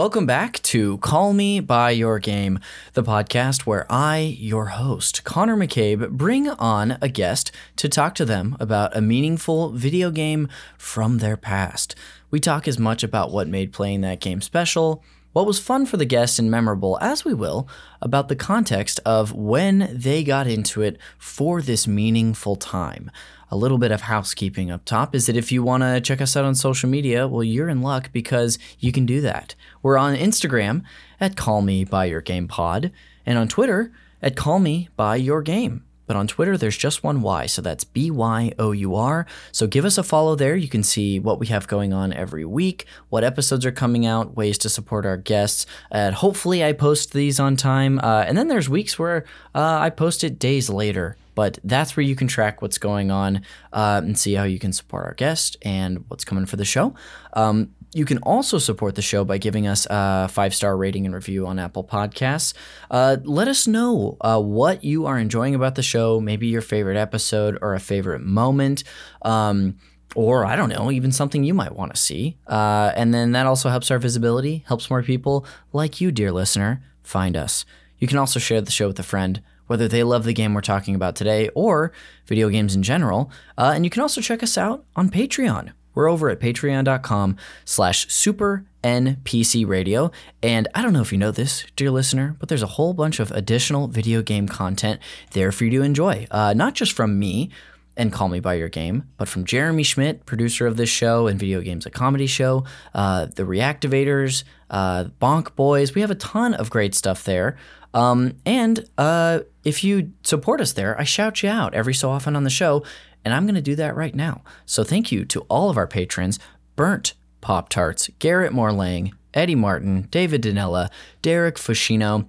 Welcome back to Call Me By Your Game, the podcast where I, your host, Connor McCabe, bring on a guest to talk to them about a meaningful video game from their past. We talk as much about what made playing that game special, what was fun for the guest and memorable, as we will, about the context of when they got into it for this meaningful time. A little bit of housekeeping up top is that if you want to check us out on social media, well, you're in luck because you can do that. We're on Instagram at Call Me By Your Game Pod and on Twitter at Call Me By Your Game. But on Twitter, there's just one Y, so that's B Y O U R. So give us a follow there. You can see what we have going on every week, what episodes are coming out, ways to support our guests. And hopefully, I post these on time. Uh, and then there's weeks where uh, I post it days later but that's where you can track what's going on uh, and see how you can support our guest and what's coming for the show. Um, you can also support the show by giving us a five star rating and review on Apple Podcasts. Uh, let us know uh, what you are enjoying about the show, maybe your favorite episode or a favorite moment. Um, or I don't know, even something you might want to see. Uh, and then that also helps our visibility, helps more people like you, dear listener, find us. You can also share the show with a friend whether they love the game we're talking about today or video games in general. Uh, and you can also check us out on Patreon. We're over at patreon.com slash super NPC radio. And I don't know if you know this, dear listener, but there's a whole bunch of additional video game content there for you to enjoy. Uh, not just from me and Call Me By Your Game, but from Jeremy Schmidt, producer of this show and Video Games a Comedy Show, uh, the Reactivators, uh, Bonk Boys. We have a ton of great stuff there. Um, and uh, if you support us there, I shout you out every so often on the show, and I'm going to do that right now. So thank you to all of our patrons Burnt Pop Tarts, Garrett Morlang, Eddie Martin, David Danella, Derek Fushino,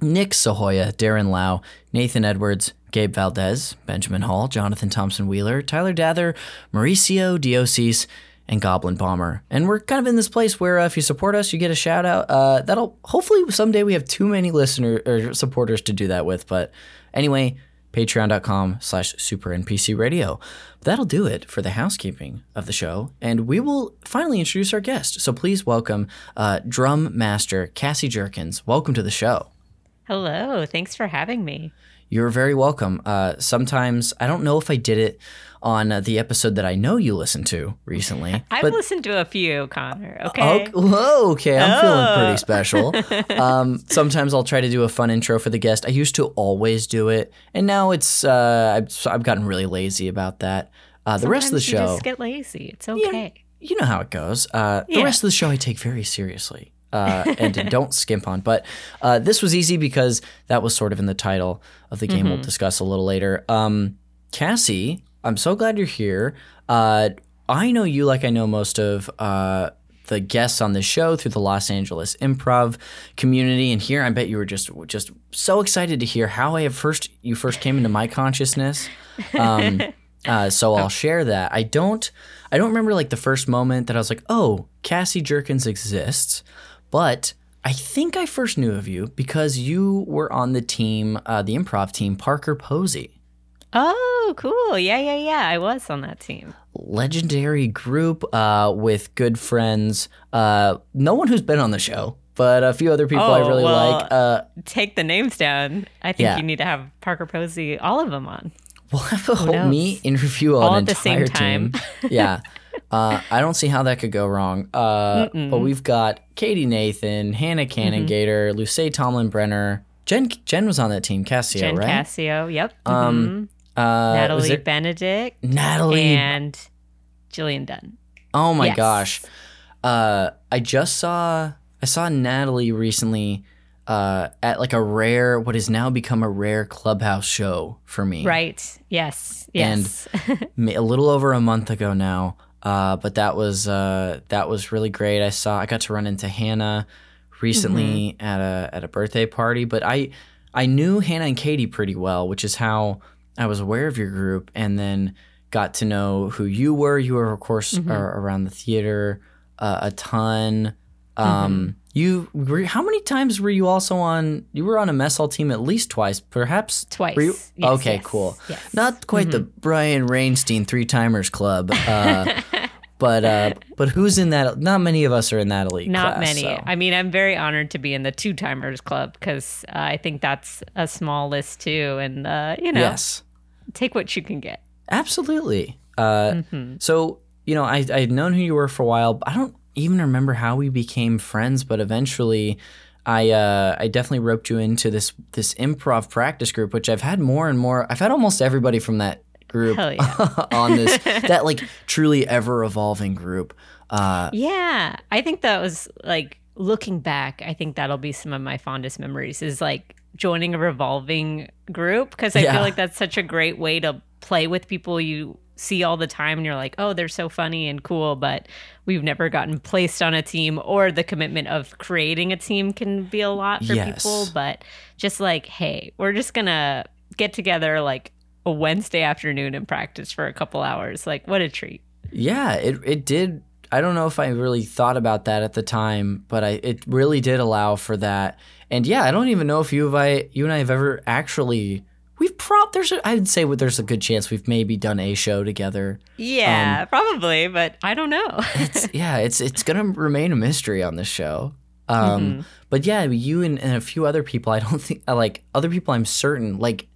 Nick Sahoya, Darren Lau, Nathan Edwards, Gabe Valdez, Benjamin Hall, Jonathan Thompson Wheeler, Tyler Dather, Mauricio Diosis, and Goblin Bomber. And we're kind of in this place where uh, if you support us, you get a shout out. Uh, that'll hopefully someday we have too many listener or supporters to do that with. But anyway, patreon.com slash super NPC radio. That'll do it for the housekeeping of the show. And we will finally introduce our guest. So please welcome uh, drum master Cassie Jerkins. Welcome to the show. Hello. Thanks for having me. You're very welcome. Uh, sometimes I don't know if I did it on uh, the episode that I know you listened to recently. I've but, listened to a few, Connor. Okay. Oh, okay. I'm oh. feeling pretty special. um, sometimes I'll try to do a fun intro for the guest. I used to always do it, and now it's uh, I've, I've gotten really lazy about that. Uh, the rest of the show, just get lazy. It's okay. Yeah, you know how it goes. Uh, the rest of the show I take very seriously. uh, and don't skimp on. But uh, this was easy because that was sort of in the title of the game mm-hmm. we'll discuss a little later. Um, Cassie, I'm so glad you're here. Uh, I know you like I know most of uh, the guests on the show through the Los Angeles improv community, and here I bet you were just just so excited to hear how I have first you first came into my consciousness. Um, uh, so I'll share that. I don't I don't remember like the first moment that I was like, oh, Cassie Jerkins exists, but I think I first knew of you because you were on the team, uh, the improv team, Parker Posey. Oh, cool. Yeah, yeah, yeah. I was on that team. Legendary group uh, with good friends. Uh, no one who's been on the show, but a few other people oh, I really well, like. Uh, take the names down. I think yeah. you need to have Parker Posey, all of them on. We'll have a whole me interview all an entire team. yeah. Uh, I don't see how that could go wrong. Uh, but we've got Katie Nathan, Hannah Cannon Gator, mm-hmm. Luce Tomlin Brenner. Jen Jen was on that team, Cassio, Jen right? Cassio, yep. Um, mm-hmm. Uh, Natalie Benedict. Natalie and Jillian Dunn. Oh my yes. gosh. Uh, I just saw I saw Natalie recently uh, at like a rare what has now become a rare clubhouse show for me. Right. Yes. Yes. And a little over a month ago now. Uh, but that was uh, that was really great. I saw I got to run into Hannah recently mm-hmm. at a at a birthday party, but I I knew Hannah and Katie pretty well, which is how I was aware of your group and then got to know who you were. You were, of course, mm-hmm. around the theater uh, a ton. Um, mm-hmm. You were, how many times were you also on? You were on a mess hall team at least twice, perhaps twice. You, yes, okay, yes, cool. Yes. Not quite mm-hmm. the Brian Rainstein three timers club, uh, but uh, but who's in that? Not many of us are in that elite. Not class, many. so. I mean, I'm very honored to be in the two timers club because uh, I think that's a small list too, and uh, you know, Yes, take what you can get. absolutely. Uh, Mm-hmm. So you know, I I'd known who you were for a while. But I don't even remember how we became friends, but eventually. I uh, I definitely roped you into this this improv practice group, which I've had more and more. I've had almost everybody from that group yeah. on this that like truly ever evolving group. Uh, Yeah, I think that was like looking back. I think that'll be some of my fondest memories is like joining a revolving group because I Yeah. feel like that's such a great way to play with people you see all the time and you're like, oh, they're so funny and cool, but we've never gotten placed on a team or the commitment of creating a team can be a lot for Yes. people. But just like, hey, we're just gonna get together like a Wednesday afternoon and practice for a couple hours. Like, what a treat. Yeah, it it did. I don't know if I really thought about that at the time, but I it really did allow for that. And yeah, I don't even know if you have I you and I have ever actually we've prob there's a, I'd say there's a good chance we've maybe done a show together. Yeah, probably, but I don't know. It's yeah, it's it's gonna remain a mystery on this show. Um, Mm-hmm. But yeah, you and, and a few other people. I don't think like other people. I'm certain like.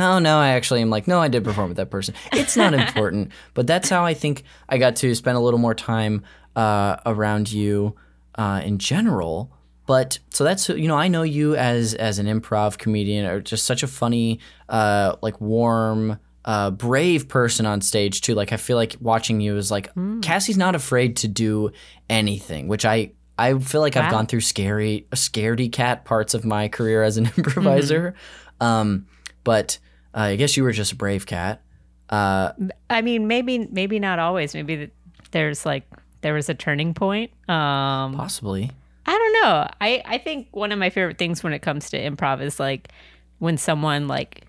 No, no, I actually am like, no, I did perform with that person. It's not important, but that's how I think I got to spend a little more time uh, around you uh, in general. But so that's you know I know you as as an improv comedian or just such a funny, uh, like warm, uh, brave person on stage too. Like I feel like watching you is like Cassie's not afraid to do anything, which I I feel like I've gone through scary scaredy cat parts of my career as an improviser. Um, but uh, I guess you were just a brave cat. Uh, I mean, maybe maybe not always. Maybe there's like there was a turning point. Um, possibly. I don't know. I I think one of my favorite things when it comes to improv is like when someone like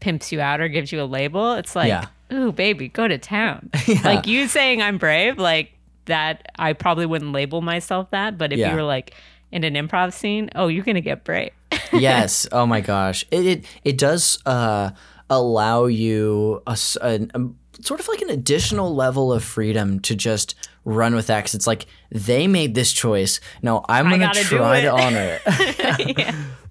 pimps you out or gives you a label. It's like, Yeah. ooh, baby, go to town. Like you saying I'm brave, like that. I probably wouldn't label myself that, but if Yeah. you were like in an improv scene, oh, you're gonna get brave. Yes. Oh my gosh. It it, it does uh, allow you a, an- um, sort of like an additional level of freedom to just run with that. 'cause it's like they made this choice. No, I'm gonna try to honor it.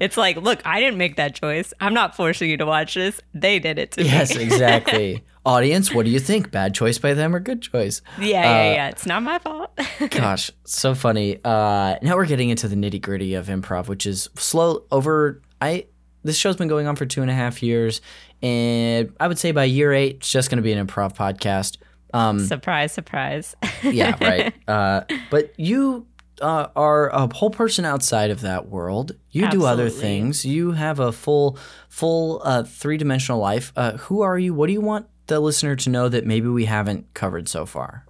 it's like, look, I didn't make that choice. I'm not forcing you to watch this. They did it to yes, me. Yes, exactly. Audience, what do you think? Bad choice by them or good choice? Yeah, yeah, yeah. It's not my fault. Gosh, so funny. Uh, now we're getting into the nitty gritty of improv, which is slow over. I this show's been going on for two and a half years, and I would say by year eight, it's just going to be an improv podcast. Um, surprise, surprise. yeah, right. Uh, but you uh, are a whole person outside of that world. You do other things. You have a full, full uh, three dimensional life. Uh, who are you? What do you want the listener to know that maybe we haven't covered so far?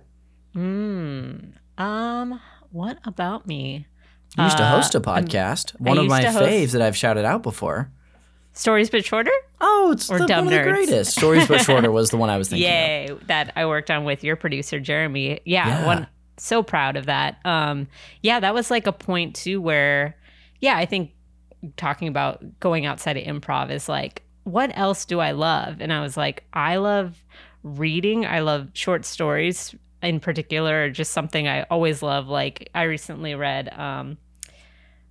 um, what about me? You used to Uh, host a podcast, one of my faves that I've shouted out before. Stories but shorter? Oh, it's Or the, Dumb one of the greatest. Stories but shorter was the one I was thinking. of. Yay, that I worked on with your producer Jeremy. Yeah, Yeah. one so proud of that. Um, yeah, that was like a point too where, yeah, I think talking about going outside of improv is like, what else do I love? And I was like, I love reading. I love short stories in particular, just something I always love. Like I recently read um,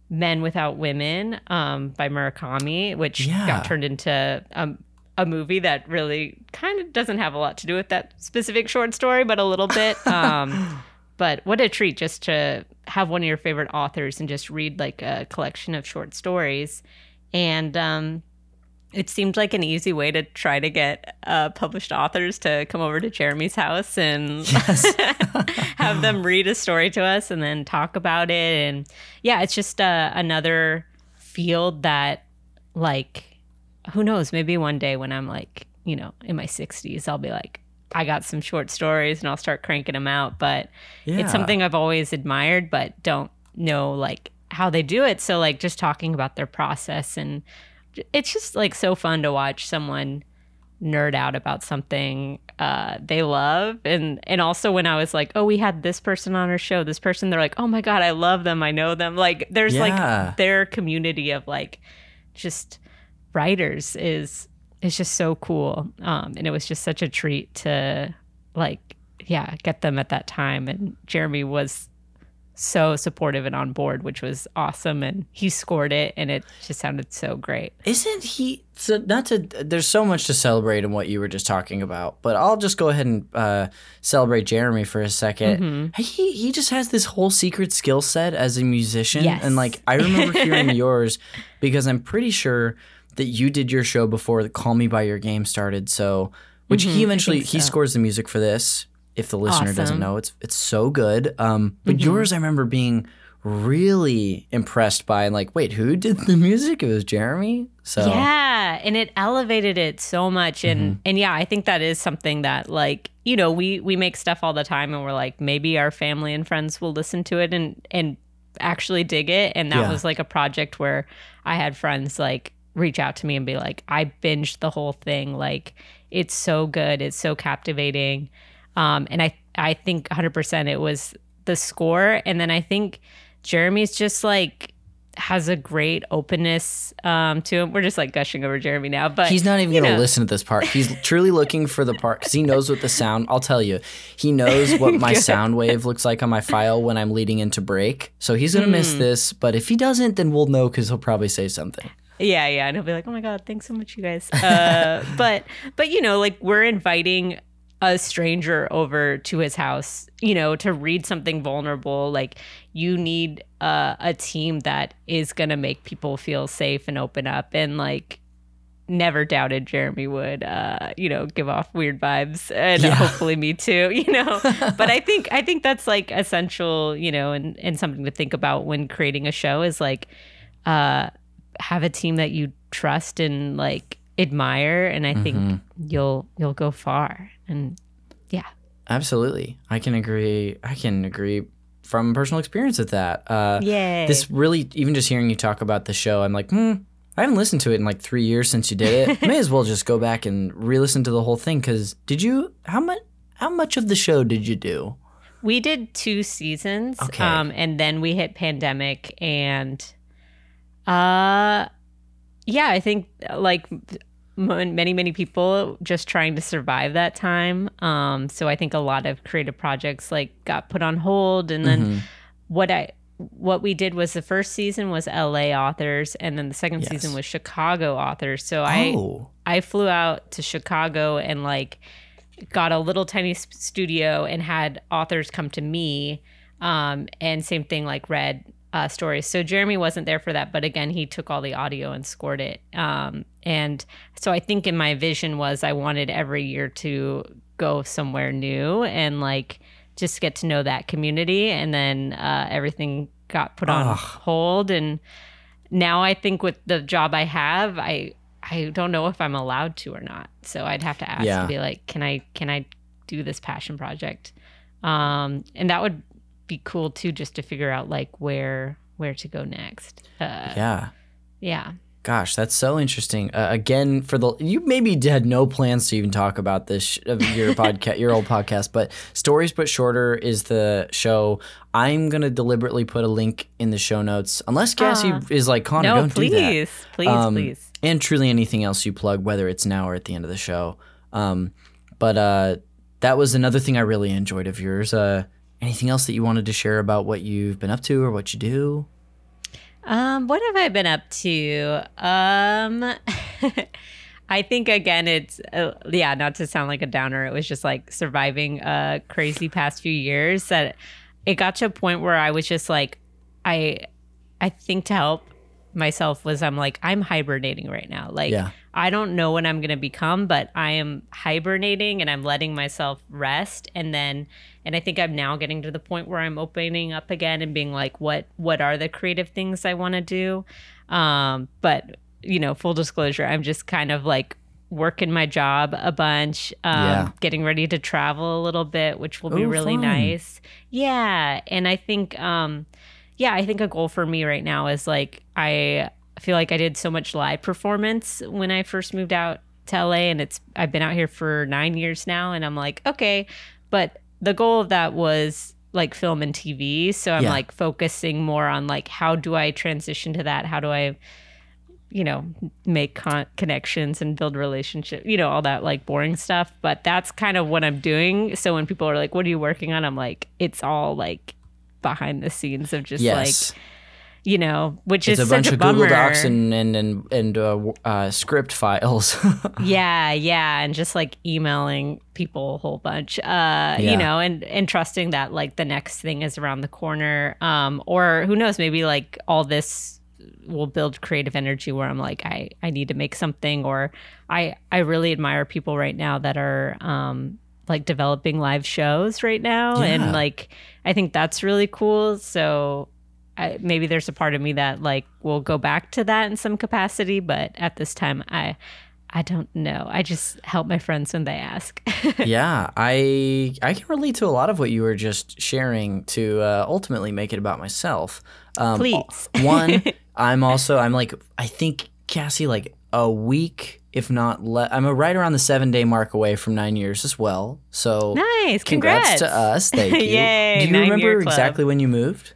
Men Without Women um, by Murakami, which Yeah. got turned into um, a movie that really kind of doesn't have a lot to do with that specific short story, but a little bit. Um, but what a treat just to have one of your favorite authors and just read like a collection of short stories. And um, it seemed like an easy way to try to get uh, published authors to come over to Jeremy's house and have them read a story to us and then talk about it. And yeah, it's just uh, another field that, like, who knows? Maybe one day when I'm like, you know, in my 60s, I'll be like, I got some short stories and I'll start cranking them out. But Yeah. it's something I've always admired, but don't know like how they do it. So, like, just talking about their process and it's just like so fun to watch someone nerd out about something uh, they love and and also when i was like oh we had this person on our show this person they're like oh my god i love them i know them like there's Yeah. like their community of like just writers is is just so cool um and it was just such a treat to like yeah, get them at that time. And Jeremy was so supportive and on board, which was awesome. And he scored it, and it just sounded so great. Isn't he? So not to. There's so much to celebrate in what you were just talking about, but I'll just go ahead and uh, celebrate Jeremy for a 2nd Mm-hmm. He he just has this whole secret skill set as a musician, Yes. and like I remember hearing yours because I'm pretty sure that you did your show before the Call Me by Your Game started. So, which he eventually Mm-hmm. think he so. scores the music for this. If the listener doesn't Mm-hmm. know, it's it's so good. Um, but yours, I remember being really impressed by and like, wait, who did the music? It was Jeremy. So Yeah, and it elevated it so much and Mm-hmm. and yeah, I think that is something that like, you know, we we make stuff all the time and we're like maybe our family and friends will listen to it and and actually dig it and that Yeah. was like a project where I had friends like reach out to me and be like, "I binged the whole thing. Like it's so good. It's so captivating." Um and I I think 100% it was the score and then I think Jeremy's just like has a great openness um, to him. We're just like gushing over Jeremy now, but He's not even going to listen to this part. He's truly looking for the part because he knows what the sound. I'll tell you, he knows what my sound wave looks like on my file when I'm leading into break. So he's going to miss Hmm. this. But if he doesn't, then we'll know because he'll probably say something. Yeah, yeah, and he'll be like, "Oh my god, thanks so much, you guys." Uh, but but you know, like we're inviting a stranger over to his house, you know, to read something vulnerable. Like you need uh, a team that is gonna make people feel safe and open up, and like never doubted Jeremy would, uh, you know, give off weird vibes, and Yeah. hopefully me too, you know. but I think I think that's like essential, you know, and and something to think about when creating a show is like. Uh, have a team that you trust and like admire and i think Mm-hmm. you'll you'll go far and yeah Absolutely. I can agree. I can agree from personal experience with that. Uh, Yay. This really, even just hearing you talk about the show, I'm like, hmm, I haven't listened to it in like three years since you did it. May as well just go back and re-listen to the whole thing. Because did you? How much? How much of the show did you do? we did two seasons Okay. um and then we hit pandemic and uh yeah i think like many many people just trying to survive that time um so i think a lot of creative projects like got put on hold and then Mm-hmm. what i what we did was the first season was la authors and then the second Yes. season was chicago authors so i oh, I flew out to Chicago and like got a little tiny studio and had authors come to me. Um, and same thing like read uh, stories. So Jeremy wasn't there for that, but again, he took all the audio and scored it. Um, and so I think in my vision was I wanted every year to go somewhere new and like just get to know that community. And then uh, everything got put on Ugh. hold. And now I think with the job I have, I I don't know if I'm allowed to or not. So I'd have to ask Yeah. and be like, can I can I do this passion project? Um, and that would be cool too, just to figure out like where where to go next. Uh, yeah. yeah. Gosh, that's so interesting. Uh, again, for the you maybe had no plans to even talk about this sh- of your podcast, your old podcast, but stories but shorter is the show. I'm gonna deliberately put a link in the show notes, unless Cassie Ah. is like Connor, no, don't do that. please, please, Um, please. and truly anything else you plug, whether it's now or at the end of the show. Um, but uh, that was another thing I really enjoyed of yours. Uh, anything else that you wanted to share about what you've been up to or what you do? Um, what have I been up to? Um, I think again, it's uh, yeah, not to sound like a downer. It was just like surviving a crazy past few years that it got to a point where I was just like, I, I think to help myself was I'm like I'm hibernating right now. Like Yeah. I don't know what I'm gonna become, but I am hibernating and I'm letting myself rest. And then, and I think I'm now getting to the point where I'm opening up again and being like, what what are the creative things I want to do? Um, but you know, full disclosure, I'm just kind of like working my job a bunch, um, Yeah. getting ready to travel a little bit, which will be Oh, really fun. nice. Yeah, and I think, um, yeah, I think a goal for me right now is like I feel like I did so much live performance when I first moved out to LA, and it's I've been out here for nine years now, and I'm like, okay, but the goal of that was like film and TV, so I'm Yeah. like focusing more on like how do I transition to that? How do I you know, make con- connections and build relationships, you know, all that like boring stuff. But that's kind of what I'm doing. So when people are like, "What are you working on?" I'm like, it's all like behind the scenes of just Yes. like, you know, which it's is a bunch of a bummer. Google Docs and and and, and uh, uh, script files. yeah, yeah, and just like emailing people a whole bunch, uh, Yeah. you know, and and trusting that like the next thing is around the corner, um, or who knows, maybe like all this will build creative energy where I'm like, I I need to make something, or I I really admire people right now that are um like developing live shows right now, Yeah. and like I think that's really cool. So. I, maybe there's a part of me that like will go back to that in some capacity, but at this time, I I don't know. I just help my friends when they ask. yeah, I I can relate to a lot of what you were just sharing to uh, ultimately make it about myself. Um, Please. one, I'm also I'm like I think Cassie like a week if not le- I'm a right around the seven day mark away from nine years as well. So nice. congrats Congrats. to us. Thank you. Yay, Do you remember exactly when you moved?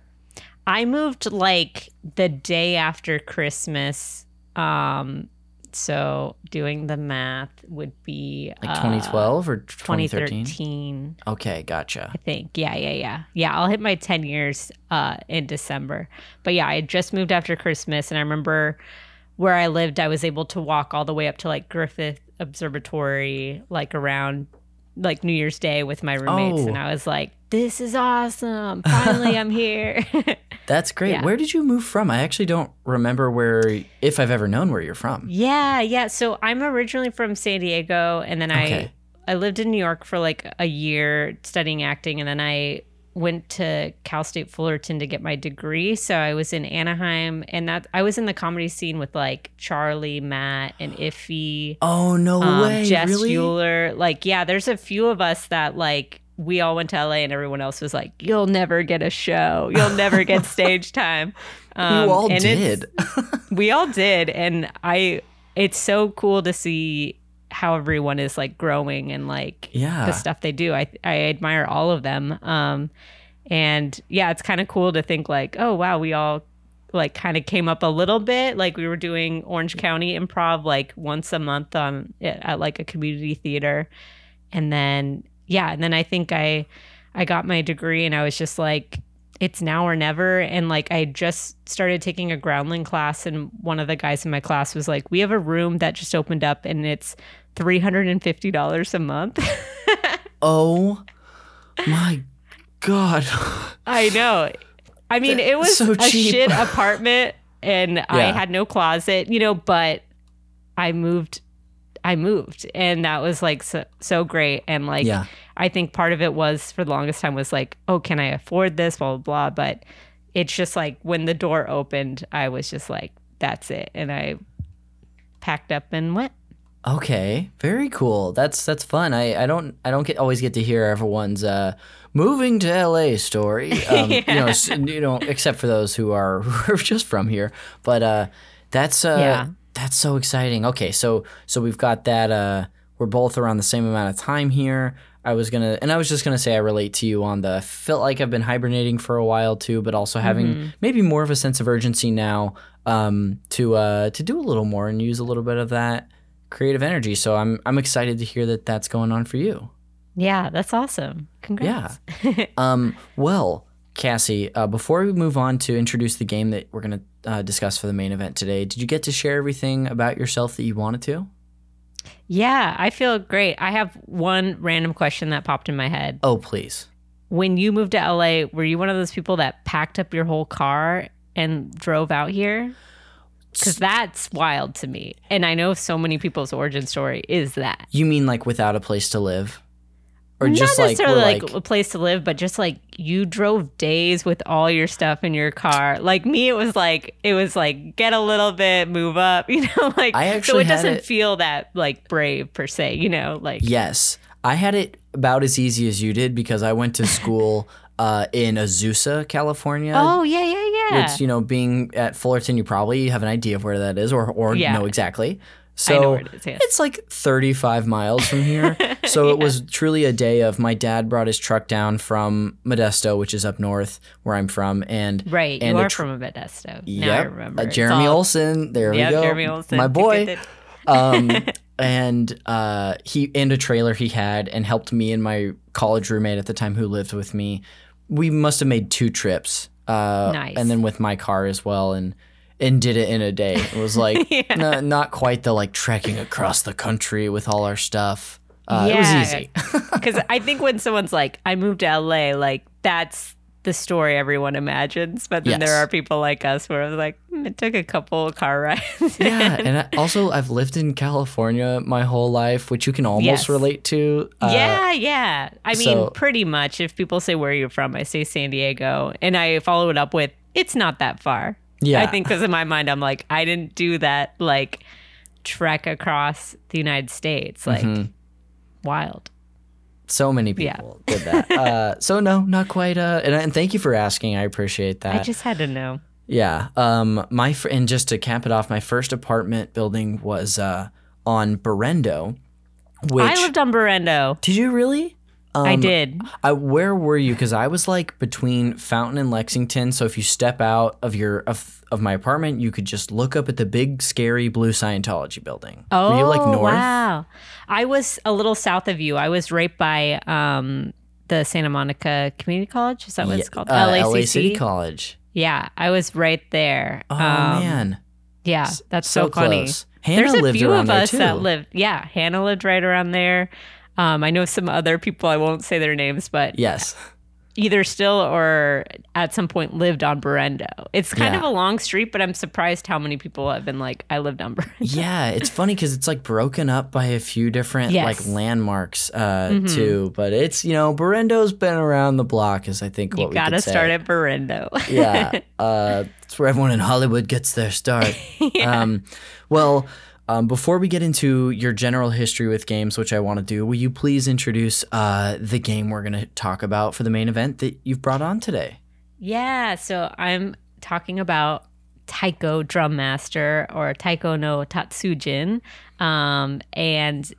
I moved like the day after Christmas. Um, so doing the math would be Like uh, 2012 or 2013? 2013. Okay, gotcha. I think. Yeah, yeah, yeah. Yeah, I'll hit my 10 years uh, in December. But yeah, I had just moved after Christmas. And I remember where I lived, I was able to walk all the way up to like Griffith Observatory, like around like New Year's Day with my roommates. Oh. And I was like, this is awesome. Finally, I'm here. That's great. Yeah. Where did you move from? I actually don't remember where, if I've ever known where you're from. yeah, yeah. So I'm originally from San Diego. And then Okay. I, I lived in New York for like a year studying acting. And then I went to Cal State Fullerton to get my degree. So I was in Anaheim and that I was in the comedy scene with like Charlie, Matt, and Iffy, Oh no um, way! Jess really? Euler. Like, yeah, there's a few of us that like we all went to LA and everyone else was like, You'll never get a show. You'll never get stage time. Um, you all did. we all did and i it's so cool to see how everyone is like growing and like Yeah. the stuff they do. I i admire all of them. Um and yeah it's kind of cool to think like oh wow we all like kind of came up a little bit. Like we were doing orange county improv like once a month on at like a community theater. And then yeah and then i think i i got my degree and i was just like it's now or never. And like i just started taking a groundling class and one of the guys in my class was like we have a room that just opened up and it's $350 a month. Oh my god! i know. I mean it was so a shit apartment and i had no closet you know but i moved i moved and that was like so, so great. And like yeah. I think part of it was for the longest time was like, oh, can I afford this? Blah, blah, blah. But it's just like when the door opened, I was just like, that's it. And I packed up and went. Okay, very cool. That's that's fun. I, I don't I don't get always get to hear everyone's uh, moving to LA story. Um, You know, you know, except for those who are who are just from here. But uh, that's uh, Yeah. that's so exciting. Okay, so so we've got that. We're both around the same amount of time here. I was gonna, and I was just gonna say I relate to you on the felt like I've been hibernating for a while too, but also having Mm-hmm. maybe more of a sense of urgency now um, to uh, to do a little more and use a little bit of that creative energy. So I'm I'm excited to hear that that's going on for you. Yeah, that's awesome. Congrats. Yeah. um, well, Cassie, uh, before we move on to introduce the game that we're to uh, discuss for the main event today, did you get to share everything about yourself that you wanted to? Yeah, I feel great. I have one random question that popped in my head. Oh, please. When you moved to LA, were you one of those people that packed up your whole car and drove out here? Because that's wild to me. And I know so many people's origin story is that. You mean like without a place to live? Or Not just like necessarily we're like, like, a place to live, but just like you drove days with all your stuff in your car. Like me, it was like it was like get a little bit, move up, you know, like I actually so it doesn't it- feel that like brave per se, you know, like yes. I had it about as easy as you did because I went to school uh, in Azusa, California. oh yeah, yeah, yeah. Which, you know, being at Fullerton, you probably have an idea of where that is or, or Yeah. know exactly. So it is, yes. it's like 35 miles from here. So it was truly a day of my dad brought his truck down from Modesto, which is up north where I'm from, and Right, and you are tr- from a Modesto. Yeah, I remember. uh, Jeremy all- Olson. There Yeah, we go, Jeremy Olsen. my boy. um, and uh, he and a trailer he had and helped me and my college roommate at the time who lived with me. We must have made two trips, uh, Nice. and then with my car as well, and and did it in a day. It was like Yeah. no- not quite the like trekking across the country with all our stuff. Uh, Yeah. It was easy. Because I think when someone's like, I moved to LA, like that's the story everyone imagines. But then there are people like us where it's like, "Hmm, it took a couple car rides. yeah, and I, also I've lived in California my whole life, which you can almost Yes. relate to. Uh, yeah, yeah. I mean, so- pretty much. If people say where you're from, I say San Diego, and I follow it up with, it's not that far. Yeah. I think because in my mind, I'm like, I didn't do that like trek across the United States, like Mm-hmm. wild. So many Yeah. people did that. Uh, so no, not quite. Uh, and, and thank you for asking. I appreciate that. I just had to know. yeah. Um, my fr- and just to cap it off, my first apartment building was uh, on Berendo. Which I lived on Berendo. did you really? Um, I did. I, where were you? Because I was like between Fountain and Lexington. So if you step out of your of, of my apartment, you could just look up at the big scary blue Scientology building. Oh, were you like north? wow. I was a little south of you. I was right by um, the Santa Monica Community College. Is that what it's called? uh, LACC. LA City College. Yeah, I was right there. Oh Um, man, Yeah, that's so so, funny. close. Hannah There's a few of us that lived. Yeah, Hannah lived right around there. Um, I know some other people. I won't say their names, but yes. either still or at some point lived on Berendo. It's kind Yeah. of a long street, but I'm surprised how many people have been like, "I lived on Berendo." Yeah, it's funny because it's like broken up by a few different Yes. like landmarks uh, too. But it's you know Berendo's been around the block, is I think what You we gotta could say. start at Berendo. yeah, uh, it's where everyone in Hollywood gets their start. um, well, um, before we get into your general history with games, which I want to do, will you please introduce uh, the game we're going to talk about for the main event that you've brought on today? Yeah, so I'm talking about Taiko Drum Master or Taiko no Tatsujin. Um, and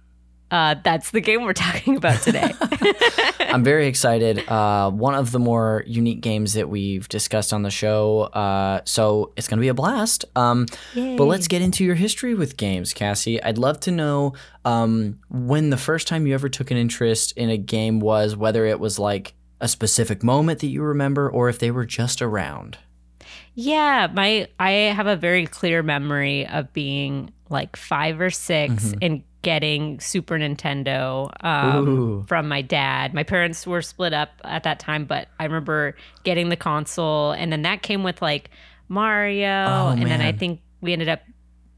uh, that's the game we're talking about today. I'm very excited. Uh, one of the more unique games that we've discussed on the show. Uh, so it's going to be a blast. Um, but let's get into your history with games, Cassie. I'd love to know um, when the first time you ever took an interest in a game was, whether it was like a specific moment that you remember or if they were just around. Yeah, my I have a very clear memory of being like five or 6 Mm-hmm. and getting Super Nintendo um, from my dad. My parents were split up at that time, but I remember getting the console, and then that came with like Mario, Oh, and then I think we ended up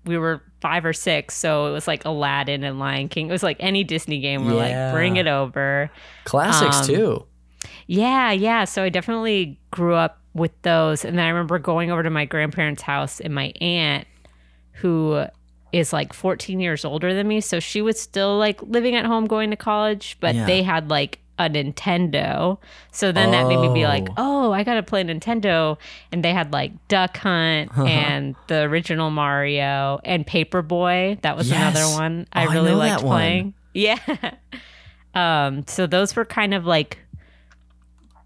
we were five or six, so it was like Aladdin and Lion King. It was like any Disney game. We're Yeah. like, bring it over. Classics Um, too. Yeah, yeah. So I definitely grew up with those. And then I remember going over to my grandparents' house and my aunt, who is like 14 years older than me. So she was still like living at home going to college, but Yeah. they had like a Nintendo. So then that made me be like, Oh. oh, I got to play Nintendo. And they had like Duck Hunt and the original Mario and Paperboy. That was Yes. another one I I really know liked playing. Yeah. um, so those were kind of like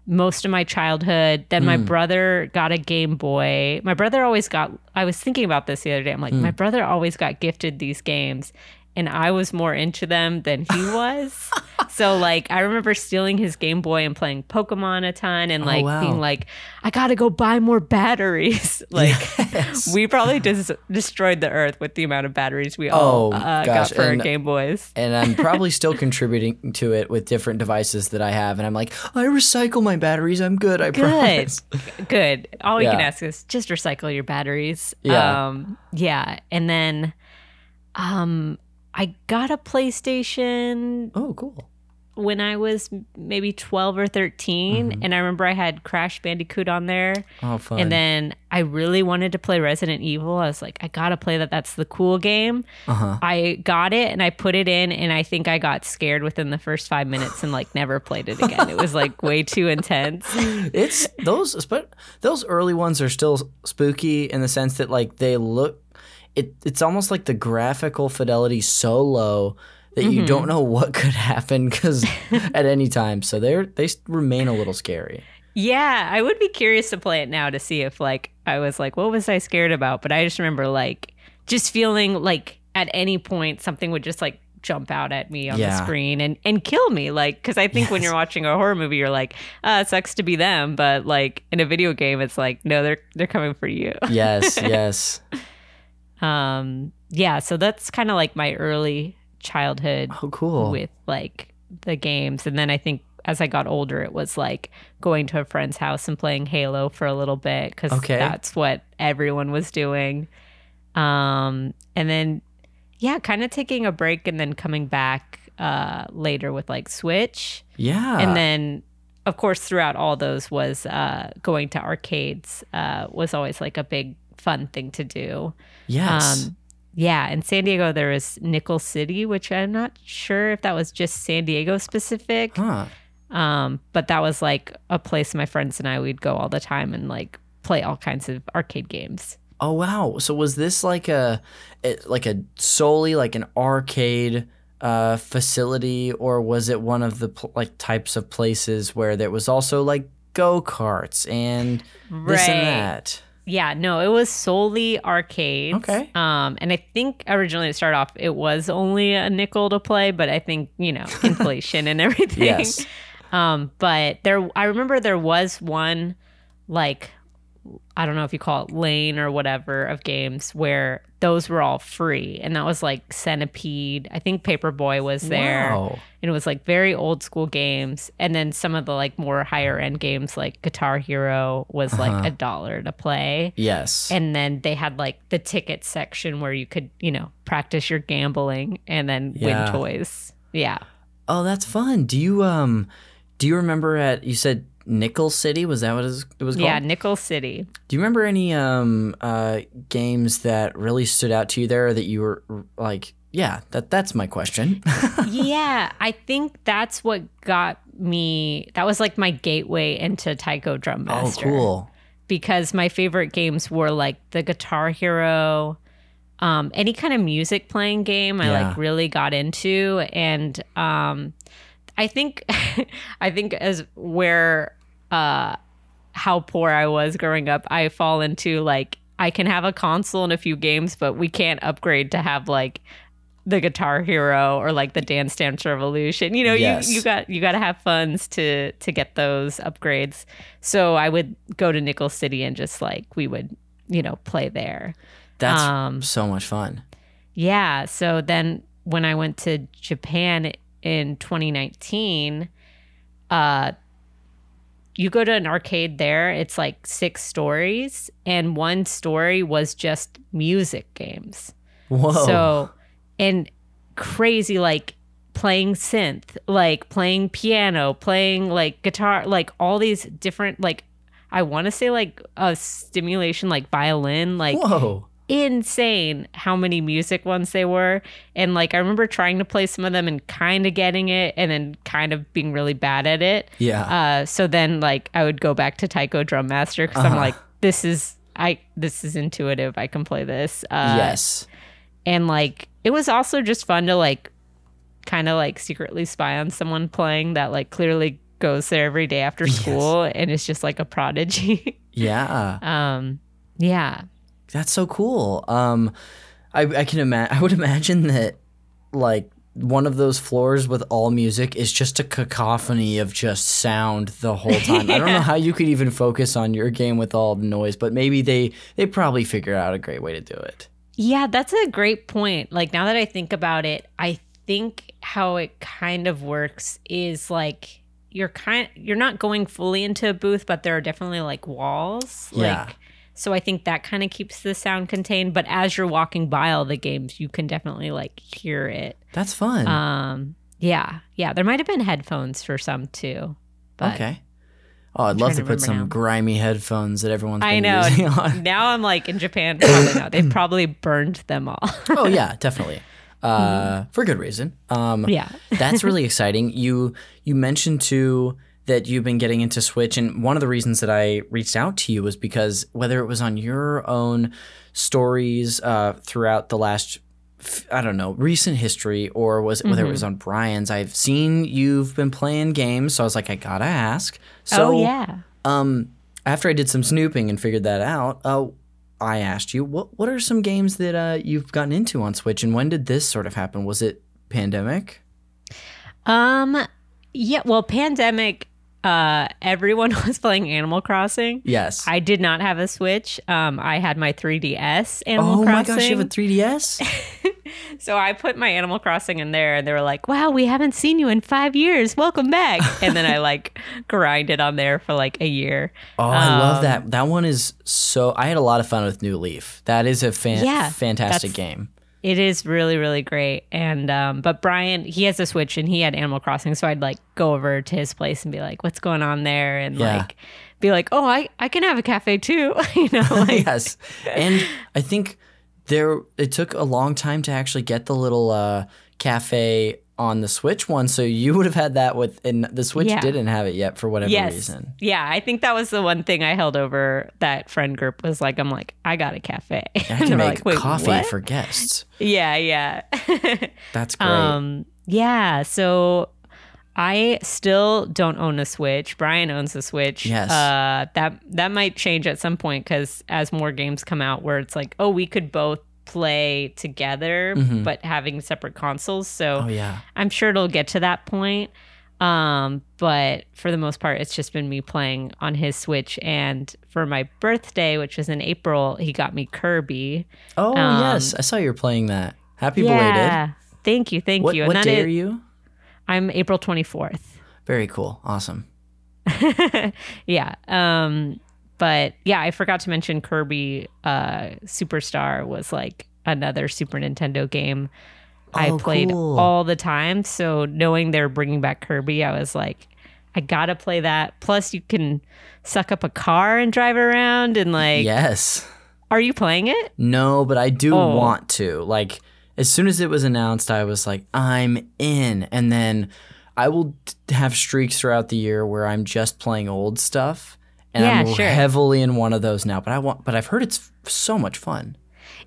most of my childhood. Then Hmm. my brother got a Game Boy. My brother always got, I was thinking about this the other day. I'm like, Hmm. my brother always got gifted these games, and I was more into them than he was. so, like, I remember stealing his Game Boy and playing Pokemon a ton and, like, Oh, wow. being like, I gotta go buy more batteries. like, Yes. we probably just destroyed the earth with the amount of batteries we Oh, all uh, gosh, got for our Game Boys. and I'm probably still contributing to it with different devices that I have. And I'm like, I recycle my batteries. I'm good. I Good. promise. Good. All we can ask is just recycle your batteries. Yeah. Um, yeah. And then um I got a PlayStation Oh, cool. when I was maybe 12 or 13 Mm-hmm. and I remember I had Crash Bandicoot on there. Oh, fun. And then I really wanted to play Resident Evil. I was like, I gotta play that. That's the cool game. uh-huh. I got it and I put it in, and I think I got scared within the first five minutes and like never played it again. it was like way too intense. It's those, but those early ones are still spooky in the sense that like they look. It it's almost like the graphical fidelity so low that you don't know what could happen because at any time. So they're they remain a little scary. Yeah, I would be curious to play it now to see if like I was like, what was I scared about? But I just remember like just feeling like at any point something would just like jump out at me on Yeah. the screen and and kill me. Like because I think when you're watching a horror movie, you're like, uh, it sucks to be them, but like in a video game, it's like no, they're they're coming for you. Yes, yes. Um, yeah, so that's kind of like my early childhood Oh, cool. with like the games and then i think as i got older it was like going to a friend's house and playing halo for a little bit because Okay. that's what everyone was doing um and then yeah kind of taking a break and then coming back uh later with like switch Yeah. and then of course throughout all those was uh going to arcades uh was always like a big fun thing to do yes. um, yeah, in San Diego there was Nickel City, which I'm not sure if that was just San Diego specific. huh. Um, but that was like a place my friends and I would go all the time and like play all kinds of arcade games. Oh wow! So was this like a, like a solely like an arcade uh, facility, or was it one of the pl- like types of places where there was also like go karts and this and that? Yeah, no, it was solely arcades. Okay. Um, and I think originally to start off, it was only a nickel to play, but I think you know inflation and everything. Yes. Um, but there, I remember there was one, like, I don't know if you call it lane or whatever of games where those were all free, and that was like Centipede. I think Paperboy was there, Wow. and it was like very old school games. And then some of the like more higher end games, like Guitar Hero, was Uh-huh. like a dollar to play. Yes. And then they had like the ticket section where you could, you know, practice your gambling and then Yeah. win toys. Yeah. oh, that's fun. Do you um, do you remember at you said Nickel City? Was that what it was, called? Yeah, Nickel City. Do you remember any um uh games that really stood out to you there that you were like, yeah, that that's my question. yeah, I think that's what got me. That was like my gateway into Taiko Drum Master. oh, cool. Because my favorite games were like the Guitar Hero, um, any kind of music playing game. I Yeah. like really got into, and um, I think, I think as where uh, how poor I was growing up, I fall into like I can have a console and a few games, but we can't upgrade to have like the Guitar Hero or like the Dance Dance Revolution. You know, Yes. you you got you got to have funds to to get those upgrades. So I would go to Nickel City and just like we would you know play there. That's Um, so much fun. Yeah. So then when I went to Japan in 2019, uh, you go to an arcade there, it's like six stories, and one story was just music games. Whoa. So, and crazy, like playing synth, like playing piano, playing like guitar, like all these different, like, I want to say like a stimulation, like violin, like Whoa. Insane how many music ones they were. And like I remember trying to play some of them and kind of getting it and then kind of being really bad at it. Yeah. Uh so then like I would go back to Taiko Drum Master because I'm Uh-huh. like, this is I this is intuitive. I can play this. Uh yes. and like it was also just fun to like kind of like secretly spy on someone playing that like clearly goes there every day after Yes. school and is just like a prodigy. Yeah. um yeah. That's so cool. Um, I I can imagine. I would imagine that like one of those floors with all music is just a cacophony of just sound the whole time. I don't know how you could even focus on your game with all the noise, but maybe they they probably figure out a great way to do it. Yeah, that's a great point. Like now that I think about it, I think how it kind of works is like you're kind you're not going fully into a booth, but there are definitely like walls. Yeah. Like so I think that kind of keeps the sound contained, but as you're walking by all the games, you can definitely like hear it. That's fun. Um yeah. Yeah, there might have been headphones for some too. But okay. Oh, I'd love to to put some now. grimy headphones that everyone's been I know. now I'm like in Japan, probably not. They've probably burned them all. oh yeah, definitely. Uh, for good reason. Um, yeah. That's really exciting. You you mentioned too that you've been getting into Switch, and one of the reasons that I reached out to you was because whether it was on your own stories uh, throughout the last, I don't know, recent history, or was whether Mm-hmm. it was on Brian's, I've seen you've been playing games, so I was like, I gotta ask. So, oh yeah. um, after I did some snooping and figured that out, uh, I asked you what what are some games that uh, you've gotten into on Switch, and when did this sort of happen? Was it pandemic? Um yeah, well pandemic uh everyone was playing Animal Crossing. Yes. I did not have a Switch. Um I had my 3DS Animal oh my gosh, you have a 3DS? so I put my Animal Crossing in there and they were like, "Wow, we haven't seen you in 5 years. Welcome back." and then I like grinded on there for like a year. Oh, I love Um, that. That one is so. I had a lot of fun with New Leaf. That is a fan- Yeah, fantastic game. It is really, really great. And um, but Brian, he has a Switch and he had Animal Crossing, so I'd like go over to his place and be like, "What's going on there?" And Yeah. like be like, "Oh, I I can have a cafe too," you know. Like, yes, and I think there it took a long time to actually get the little uh, cafe on the Switch one. So you would have had that with, and the Switch Yeah. didn't have it yet for whatever yes, reason. yeah. I think that was the one thing I held over that friend group was like, I'm like, I got a cafe. I can make like, coffee what?" for guests. Yeah, yeah. That's great. Um, yeah. So I still don't own a Switch. Brian owns a Switch. Yes. Uh, that that might change at some point because as more games come out, where it's like, oh, we could both play together, but having separate consoles. So Mm-hmm. oh yeah. I'm sure it'll get to that point. Um, but for the most part, it's just been me playing on his Switch. And for my birthday, which was in April, he got me Kirby. Oh Um, yes, I saw you were playing that. Happy belated. Thank you. Thank What, you. what day is- are you? I'm April 24th. Very cool. Awesome. yeah. Um, but yeah, I forgot to mention Kirby uh, Superstar was like another Super Nintendo game I Oh, played cool. all the time. So knowing they're bringing back Kirby, I was like, I gotta play that. Plus, you can suck up a car and drive around. And like, Yes. are you playing it? No, but I do Oh. want to. Like, as soon as it was announced, I was like, I'm in. And then I will have streaks throughout the year where I'm just playing old stuff. And Yeah, I'm sure. heavily in one of those now. But I want but I've heard it's f- so much fun.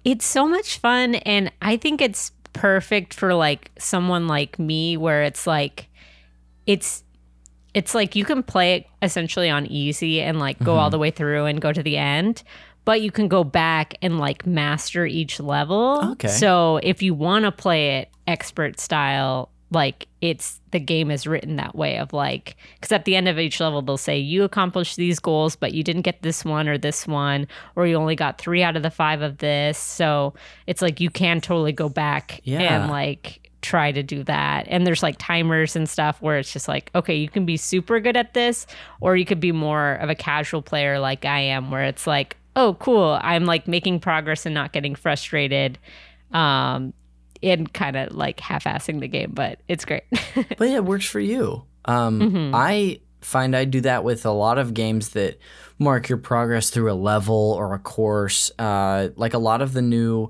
It's so much fun and I think it's perfect for like someone like me where it's like it's it's like you can play it essentially on easy and like go all mm-hmm. the way through and go to the end but you can go back and like master each level Okay. so if you want to play it expert style like it's the game is written that way of like because at the end of each level they'll say you accomplished these goals but you didn't get this one or this one or you only got three out of the five of this so it's like you can totally go back Yeah. and like try to do that and there's like timers and stuff where it's just like okay you can be super good at this or you could be more of a casual player like i am where it's like oh cool i'm like making progress and not getting frustrated um and kind of like half-assing the game but it's great But yeah, it works for you. Um, Mm-hmm. I find I do that with a lot of games that mark your progress through a level or a course. Uh, like a lot of the new,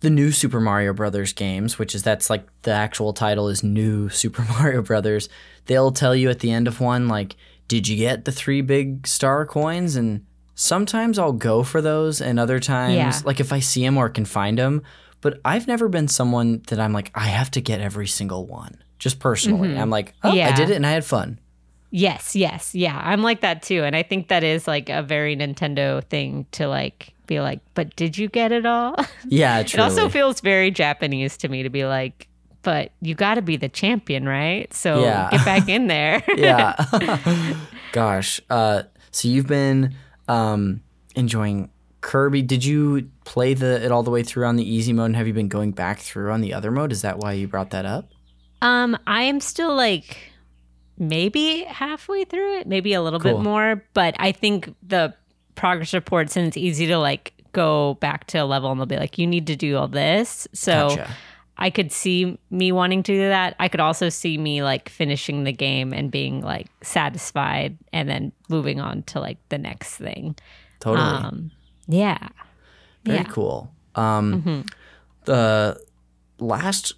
the new Super Mario Brothers games, which is that's like the actual title is New Super Mario Brothers. They'll tell you at the end of one like, did you get the three big star coins? And sometimes I'll go for those, and other times, Yeah. like if I see them or can find them. But I've never been someone that I'm like, I have to get every single one. Just personally, I'm like, oh, yeah. I did it and I had fun. yes yes yeah i'm like that too and i think that is like a very nintendo thing to like be like but did you get it all Yeah, it also feels very japanese to me to be like but you got to be the champion right so Yeah. get back in there yeah. Gosh. Uh, so you've been um, enjoying Kirby. Did you play the it all the way through on the easy mode? And have you been going back through on the other mode? Is that why you brought that up? Um, I am still like maybe halfway through it, maybe a little Cool. bit more, but I think the progress reports and it's easy to like go back to a level and they'll be like, you need to do all this. So Gotcha. I could see me wanting to do that. I could also see me like finishing the game and being like satisfied and then moving on to like the next thing. Totally. Um, yeah. Very yeah. cool. Um, Mhm. The last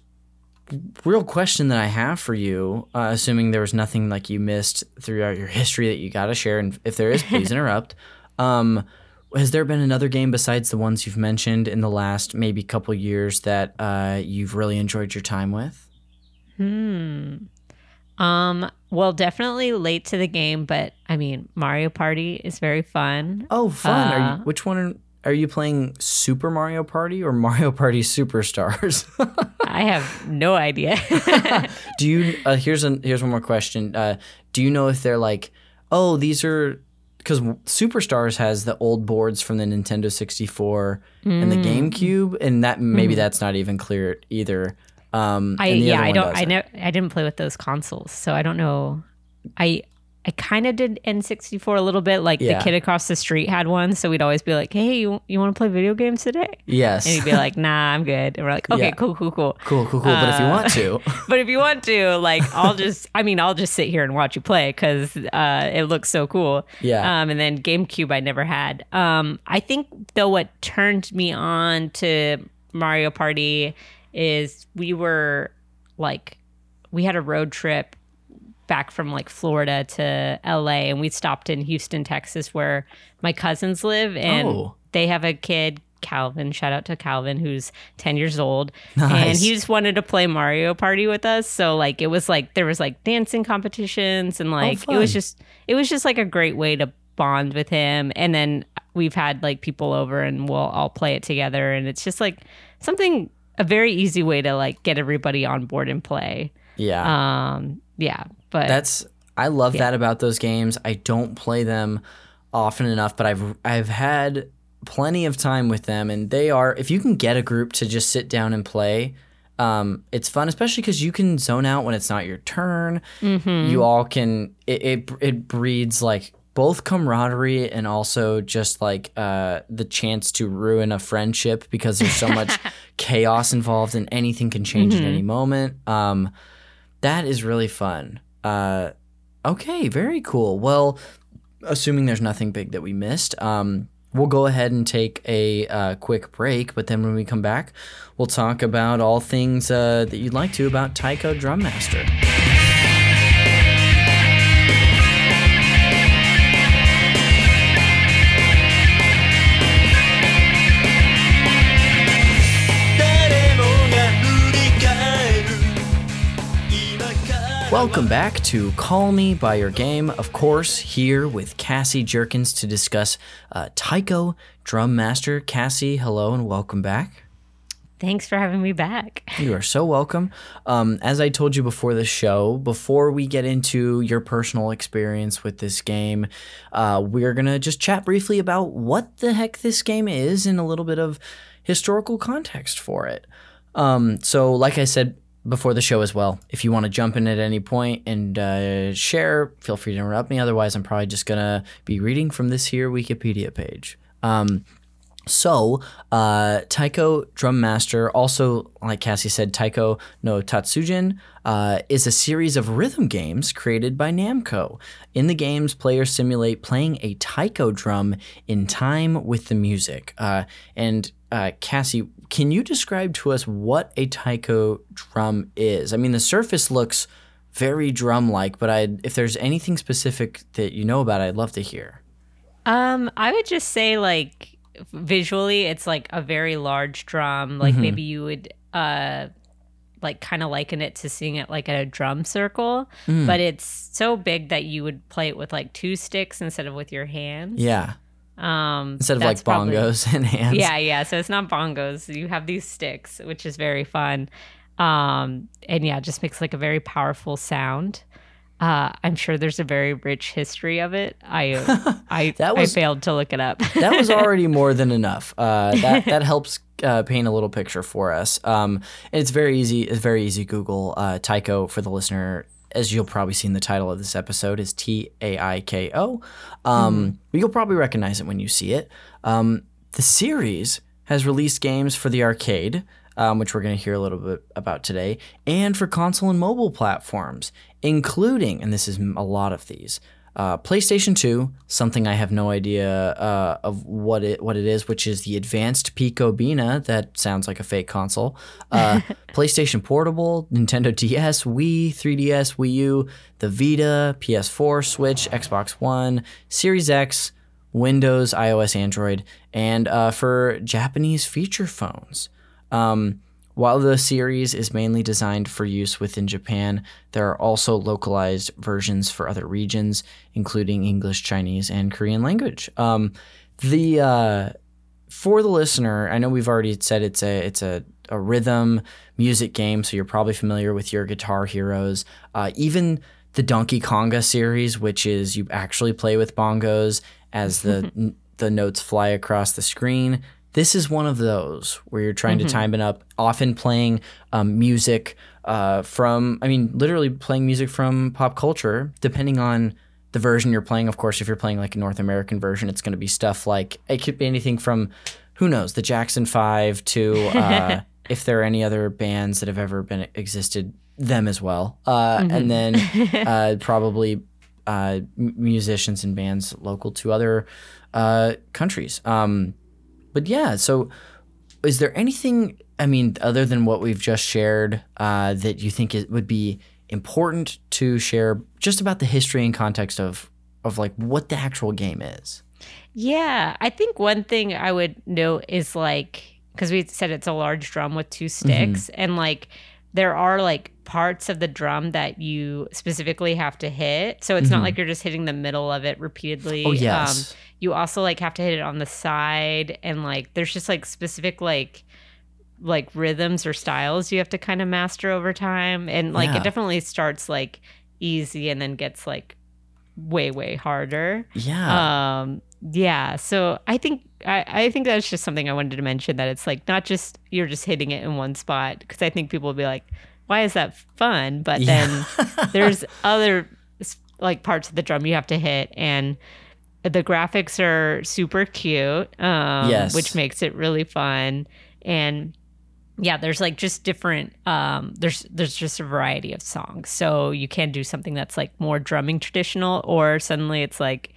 real question that I have for you, uh, assuming there was nothing like you missed throughout your history that you got to share, and if there is, please interrupt. Um, has there been another game besides the ones you've mentioned in the last maybe couple years that uh, you've really enjoyed your time with? Hmm. Um, well, definitely late to the game, but I mean, Mario Party is very fun. Oh, fun! are Uh, you, which one are, are you playing? Super Mario Party or Mario Party Superstars? I have no idea. do you? Uh, here's an here's one more question. Uh, do you know if they're like, oh, these are because Superstars has the old boards from the Nintendo 64 and the Mm. GameCube, and that maybe that's not even clear either. Um. I yeah, I don't I doesn't. know I didn't play with those consoles, so I don't know. I I kind of did N64 a little bit. Like Yeah. the kid across the street had one, so we'd always be like, "Hey, you you want to play video games today?" Yes. And he'd be like, "Nah, I'm good." And we're like, "Okay, Yeah. cool, cool, cool." cool, cool, cool. but if you Uh, want to, But if you want to, like, I'll just, I mean, I'll just sit here and watch you play because uh, it looks so cool. Yeah. Um, and then GameCube, I never had. Um, I think, though, what turned me on to Mario Party is we were like, we had a road trip back from like Florida to LA and we stopped in Houston, Texas, where my cousins live. And Oh. they have a kid, Calvin. Shout out to Calvin, who's 10 years old. And he just wanted to play Mario Party with us. So like it was like there was like dancing competitions and oh, like it was Oh, just it was just like a great way to bond with him. And then we've had like people over and we'll all play it together. And it's just like something a very easy way to like get everybody on board and play. yeah. Um yeah. But That's I love that about those games. I don't play them often enough, but I've I've had plenty of time with them, and they are. If you can get a group to just sit down and play, um, it's fun, especially because you can zone out when it's not your turn. Mm-hmm. You all can. It, it it breeds like both camaraderie and also just like uh, the chance to ruin a friendship because there's so much chaos involved and anything can change Mm-hmm. at any moment. Um, that is really fun. Uh, okay, very cool. Well, assuming there's nothing big that we missed, um, we'll go ahead and take a uh, quick break. But then when we come back, we'll talk about all things uh, that you'd like to about Taiko Drum Welcome back to Call Me by Your Game. Of course, here with Cassie Jerkins to discuss uh, Taiko Drum Master. Cassie, hello and welcome back. thanks for having me back. You are so welcome. Um, as I told you before the show, before we get into your personal experience with this game, uh, we're going to just chat briefly about what the heck this game is and a little bit of historical context for it. Um, so, like I said before the show as well, if you want to jump in at any point and uh, share, feel free to interrupt me. Otherwise, I'm probably just going to be reading from this here Wikipedia page. Um, so, uh, Taiko Drum Master, also like Cassie said, Taiko no Tatsujin, uh, is a series of rhythm games created by Namco. In the games, players simulate playing a taiko drum in time with the music. Uh, and uh, Cassie, can you describe to us what a taiko drum is? I mean, the surface looks very drum-like, but I, if there's anything specific that you know about, I'd love to hear. Um, I would just say like visually, it's like a very large drum. Like maybe you would uh like kind of liken it to seeing it like at a drum circle, but it's so big that you would play it with like two sticks instead of with your hands. Yeah, Um, instead of like probably- bongos and hands. Yeah, yeah. So it's not bongos. You have these sticks, which is very fun. Um, and yeah, it just makes like a very powerful sound. Uh, I'm sure there's a very rich history of it. I I That was- I failed to look it up. that was already more than enough. Uh, that that helps uh, paint a little picture for us. Um, and it's very easy. It's very easy. Google uh, Taiko for the listener. As you'll probably see in the title of this episode is T A I K O. Um, You'll probably recognize it when you see it. Um, the series has released games for the arcade, um, which we're going to hear a little bit about today, and for console and mobile platforms, including, and this is a lot of these, Uh, PlayStation 2, something I have no idea uh, of what it what it is, which is the Advanced Pico Beena. That sounds like a fake console. Uh, PlayStation Portable, Nintendo DS, Wii, 3DS, Wii U, the Vita, PS4, Switch, Xbox One, Series X, Windows, iOS, Android, and uh, for Japanese feature phones. Um, while the series is mainly designed for use within Japan, there are also localized versions for other regions, including English, Chinese, and Korean language. Um, the uh, for the listener, I know we've already said it's a it's a, a rhythm music game, so you're probably familiar with your Guitar Heroes. Uh, even the Donkey Konga series, which is you actually play with bongos as the the notes fly across the screen. This is one of those where you're trying to time it up, often playing um, music uh, from, I mean, literally playing music from pop culture, depending on the version you're playing. Of course, if you're playing like a North American version, it's going to be stuff like, it could be anything from, who knows, the Jackson Five to, uh, if there are any other bands that have ever been existed, them as well. Uh, And then uh, probably uh, musicians and bands local to other uh, countries. Um, but yeah, so is there anything, I mean, other than what we've just shared, uh, that you think it would be important to share just about the history and context of, of like what the actual game is? Yeah, I think one thing I would note is like because we said it's a large drum with two Mm-hmm. sticks, and like there are like parts of the drum that you specifically have to hit. So it's not like you're just hitting the middle of it repeatedly. Mm-hmm. Oh, yes. Um, you also like have to hit it on the side, and like there's just like specific like like rhythms or styles you have to kind of master over time, and like Yeah. it definitely starts like easy and then gets like way way harder. Yeah. Um, yeah. So I think I, I think that's just something I wanted to mention that it's like not just you're just hitting it in one spot because I think people will be like, why is that fun? But Yeah. then there's other like parts of the drum you have to hit and the graphics are super cute um Yes. which makes it really fun and yeah there's like just different um there's there's just a variety of songs so you can do something that's like more drumming traditional or suddenly it's like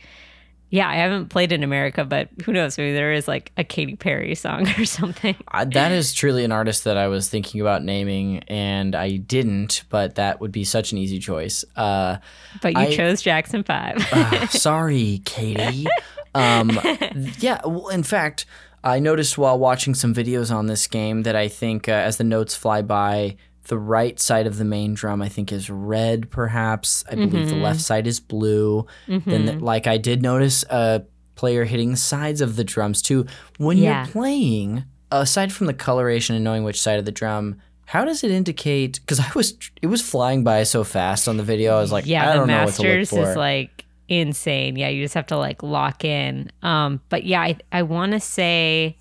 yeah i haven't played in america but who knows maybe there is like a Katy perry song or something I, that is truly an artist that I was thinking about naming, and I didn't, but that would be such an easy choice. Uh, but you I- chose jackson 5 Ah, sorry, Katie. Um, yeah, well, in fact, I noticed while watching some videos on this game that I think uh, as the notes fly by, the right side of the main drum I think is red, perhaps. I believe the left side is blue. Then, the- like I did notice a player hitting the sides of the drums too. When Yeah. you're playing, aside from the coloration and knowing which side of the drum. How does it indicate? Because I was, it was flying by so fast on the video. I was like, yeah I don't know what to look masters for. is like insane yeah you just have to like lock in um but yeah i, I want to say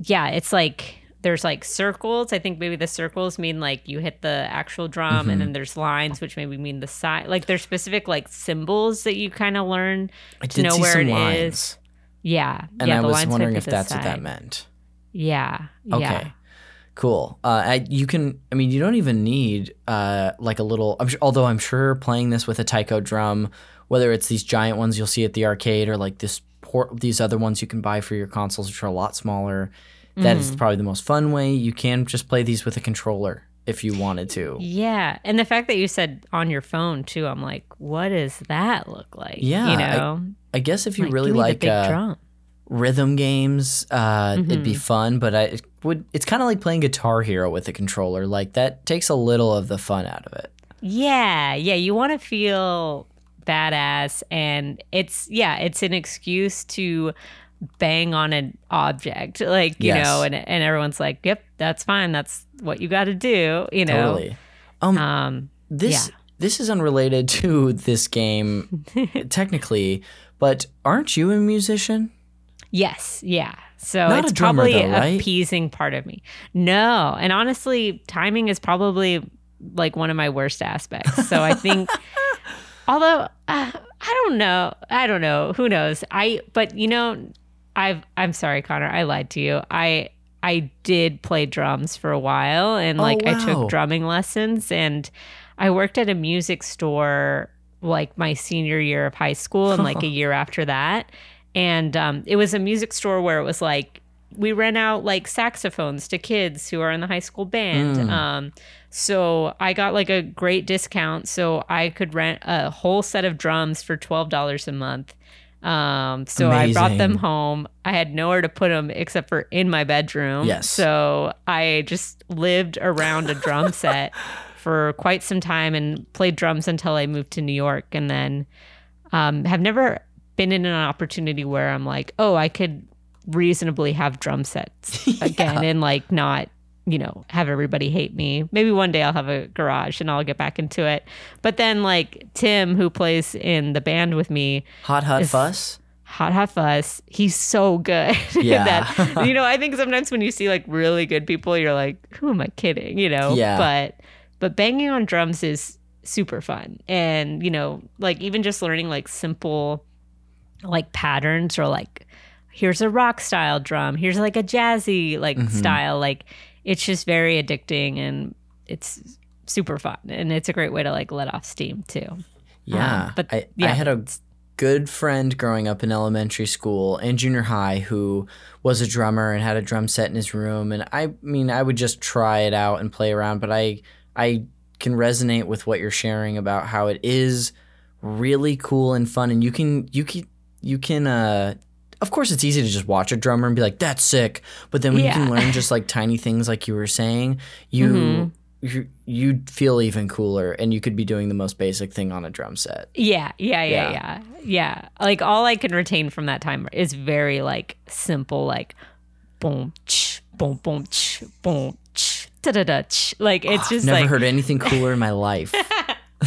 yeah it's like there's like circles i think maybe the circles mean like you hit the actual drum Mm-hmm. and then there's lines which maybe mean the side like there's specific like symbols that you kind of learn I to did know where it is. lines. yeah And yeah I the was wondering if that's what that meant. yeah Okay. yeah Cool. Uh, I, you can. I mean, you don't even need uh, like a little. I'm sure, although I'm sure playing this with a taiko drum, whether it's these giant ones you'll see at the arcade or like this port, these other ones you can buy for your consoles, which are a lot smaller. That Mm. is probably the most fun way. You can just play these with a controller if you wanted to. Yeah, and the fact that you said on your phone too, I'm like, what does that look like? Yeah, you know, I guess if you Like, really give me the like uh, rhythm games, uh, it'd Mm-hmm. be fun. But I would. It's kind of like playing Guitar Hero with a controller. Like that takes a little of the fun out of it. Yeah, yeah, you want to feel badass, and it's yeah, it's an excuse to bang on an object, like you Yes. know, and and everyone's like, yep, that's fine, that's what you got to do, you know. Totally. Um, Um, This Yeah. this is unrelated to this game technically, but aren't you a musician? Yes, yeah. So Not it's a drummer, probably though, right? a pleasing part of me. No, and honestly, timing is probably like one of my worst aspects. So I think, although uh, I don't know, I don't know, who knows? I but you know, I've I'm sorry, Connor, I lied to you. I I did play drums for a while, and Oh, like I took drumming lessons, and I worked at a music store like my senior year of high school and like a year after that. And um, it was a music store where it was like we rent out like saxophones to kids who are in the high school band. Um, so I got like a great discount, so I could rent a whole set of drums for twelve dollars a month. Um, so I brought them home. I had nowhere to put them except for in my bedroom. Yes. So I just lived around a drum set for quite some time and played drums until I moved to New York, and then um, have never been in an opportunity where I'm like, oh, I could reasonably have drum sets again and like not you know have everybody hate me. Maybe one day i'll have a garage and i'll get back into it. But then like tim who plays in the band with me Hot Hot Fuss. hot hot fuss. He's so good. Yeah. that you know i think sometimes when you see like really good people you're like who am i kidding you know? Yeah. but but banging on drums is super fun. And you know like even just learning like simple like patterns or like here's a rock style drum here's like a jazzy like Mhm. style like it's just very addicting and it's super fun and it's a great way to like let off steam too Yeah, Um, but I, I had a good friend growing up in elementary school and junior high who was a drummer and had a drum set in his room. And I mean, I would just try it out and play around, but I I can resonate with what you're sharing about how it is really cool and fun, and you can you can you can uh. Of course, it's easy to just watch a drummer and be like, "That's sick," but then when you can learn just like tiny things, like you were saying, you Mhm. you you'd feel even cooler, and you could be doing the most basic thing on a drum set. Yeah, yeah, yeah, Yeah. yeah, yeah. Like all I can retain from that time is very like simple, like boom, ch, boom, boom, ch, boom, ch, da da da. ch. Like it's just Never like, heard anything cooler in my life.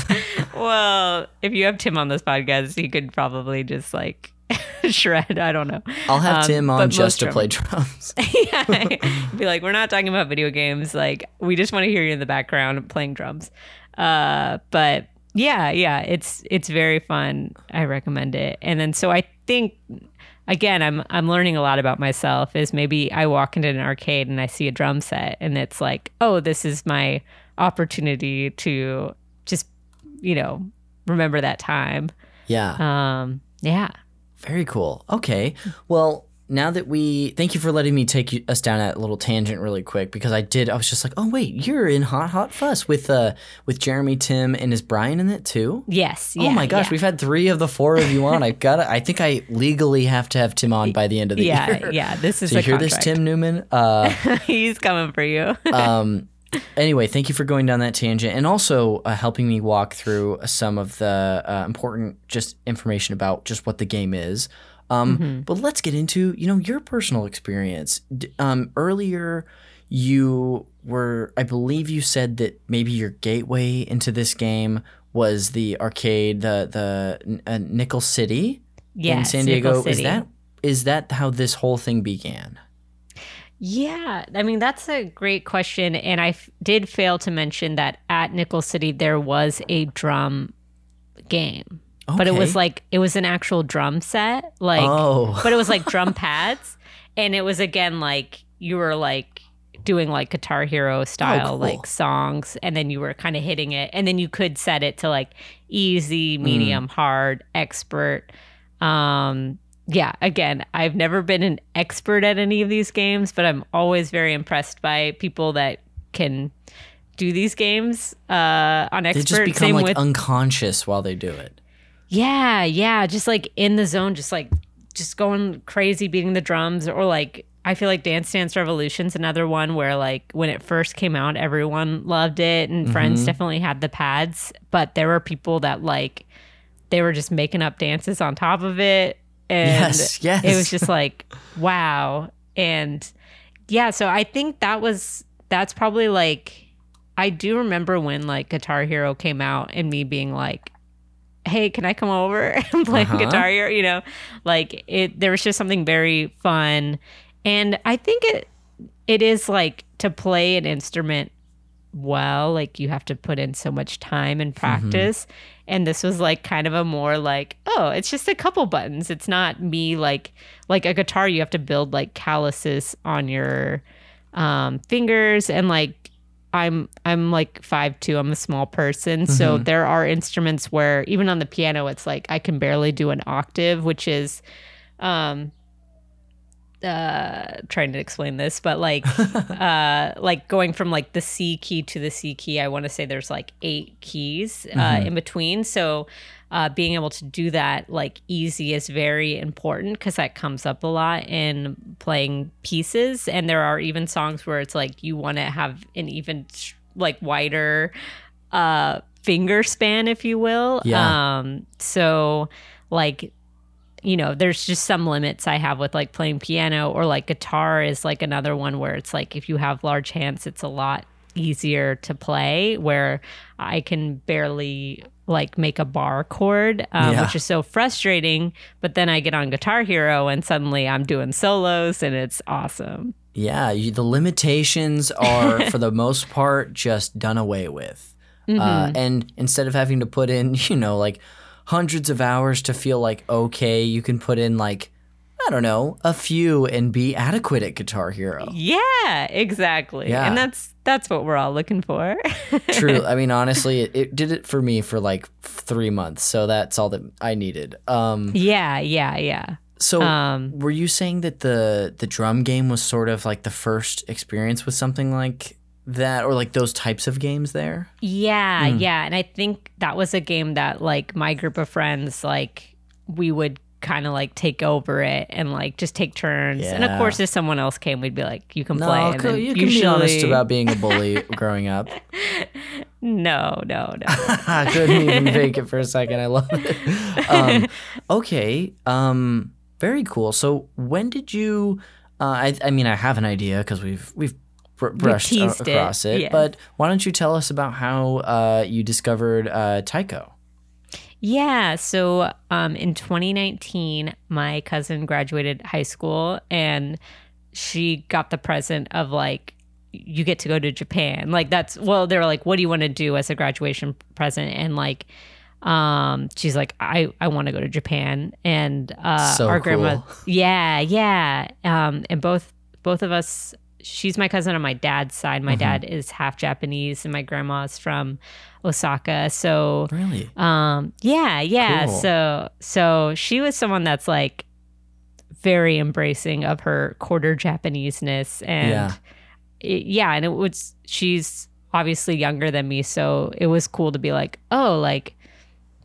well, if you have Tim on this podcast, he could probably just like shred. I don't know. I'll have Um, Tim on just to play drums. yeah, be like, we're not talking about video games. Like, we just want to hear you in the background playing drums. Uh, but yeah, yeah, it's it's very fun. I recommend it. And then so I think again, I'm I'm learning a lot about myself. Is maybe I walk into an arcade and I see a drum set, and it's like, oh, this is my opportunity to just you know remember that time. yeah, Um, yeah. very cool. Okay, well, now that we thank you for letting me take you, us down that little tangent really quick because I did. I was just like, oh wait, you're in Hot Hot Fuss with uh with Jeremy Tim and is Brian in it too? Yes. oh my gosh, yeah. we've had three of the four of you on. I got to I think I legally have to have Tim on by the end of the yeah, year. yeah. Yeah this is So you hear this. Tim Newman? Uh, He's coming for you. um, anyway, thank you for going down that tangent and also uh, helping me walk through some of the uh, important just information about just what the game is. Um, Mm-hmm. But let's get into you know your personal experience. D- um, earlier, you were I believe you said that maybe your gateway into this game was the arcade, the the uh, Nickel City in Yes, San Nickel Diego. Is that is that how this whole thing began? Yeah, I mean that's a great question, and I f- did fail to mention that at Nickel City there was a drum game, but it was like it was an actual drum set, like, Oh. but it was like drum pads, and it was again like you were like doing like Guitar Hero style cool. like songs, and then you were kind of hitting it, and then you could set it to like easy, medium, hard, expert. Um, yeah, again, I've never been an expert at any of these games, but I'm always very impressed by people that can do these games uh, on They just become Same like with unconscious while they do it. yeah, yeah, just like in the zone, just like just going crazy, beating the drums, or like I feel like Dance Dance Revolution's another one where like when it first came out, everyone loved it, and friends definitely had the pads, but there were people that like they were just making up dances on top of it, and Yes, yes. it was just like wow, and yeah, so I think that was that's probably like I do remember when like Guitar Hero came out and me being like hey, can I come over and play Uh-huh. Guitar Hero? You know, like it, there was just something very fun. And I think it, it is like to play an instrument well, like you have to put in so much time and practice. And this was like kind of a more like, oh, it's just a couple buttons. It's not me like, like a guitar, you have to build like calluses on your um, fingers and like, I'm I'm like five two. I'm a small person, so Mm-hmm. there are instruments where even on the piano, it's like I can barely do an octave, which is, um, uh, trying to explain this, but like, uh, like going from like the C key to the C key. I want to say there's like eight keys uh, Mm-hmm. in between, so. Uh, being able to do that like easy is very important because that comes up a lot in playing pieces and there are even songs where it's like you want to have an even like wider uh finger span if you will Yeah. um so like you know there's just some limits i have with like playing piano or like guitar is like another one where it's like if you have large hands it's a lot easier to play where i can barely like make a bar chord um, Yeah. which is so frustrating but then i get on guitar hero and suddenly i'm doing solos and it's awesome Yeah, you, the limitations are for the most part just done away with. Mm-hmm. Uh, and instead of having to put in, you know, like hundreds of hours to feel like okay, you can put in like I don't know, a few and be adequate at Guitar Hero. yeah exactly Yeah. and that's that's what we're all looking for True. I mean, honestly, it, it did it for me for like three months, so that's all that I needed. Um, yeah yeah yeah so Um, were you saying that the the drum game was sort of like the first experience with something like that, or like those types of games there? Yeah, Hmm. yeah. And I think that was a game that like my group of friends like we would kind of like take over it and like just take turns. And of course if someone else came we'd be like you can No, play and then you can be honest about being a bully growing up. No, no, no. I couldn't even fake it for a second. I love it. Um, okay. Um, very cool. So when did you? Uh, I, I mean, I have an idea because we've we've br- brushed a- teased it, across it. yeah. But why don't you tell us about how uh, you discovered uh, Taiko? Yeah. So um, in 2019, my cousin graduated high school and she got the present of like, you get to go to Japan. Like, that's, well, they were like, what do you want to do as a graduation present? And like, um, she's like, I, I want to go to Japan. And uh, So our grandma, yeah, yeah. Um, and both, both of us, she's my cousin on my dad's side. Mm-hmm. My dad is half Japanese and my grandma's from Osaka. So, Really? um, yeah, yeah. Cool. So so she was someone that's like very embracing of her quarter Japaneseness and Yeah. it- yeah, and it was she's obviously younger than me, so it was cool to be like, oh, like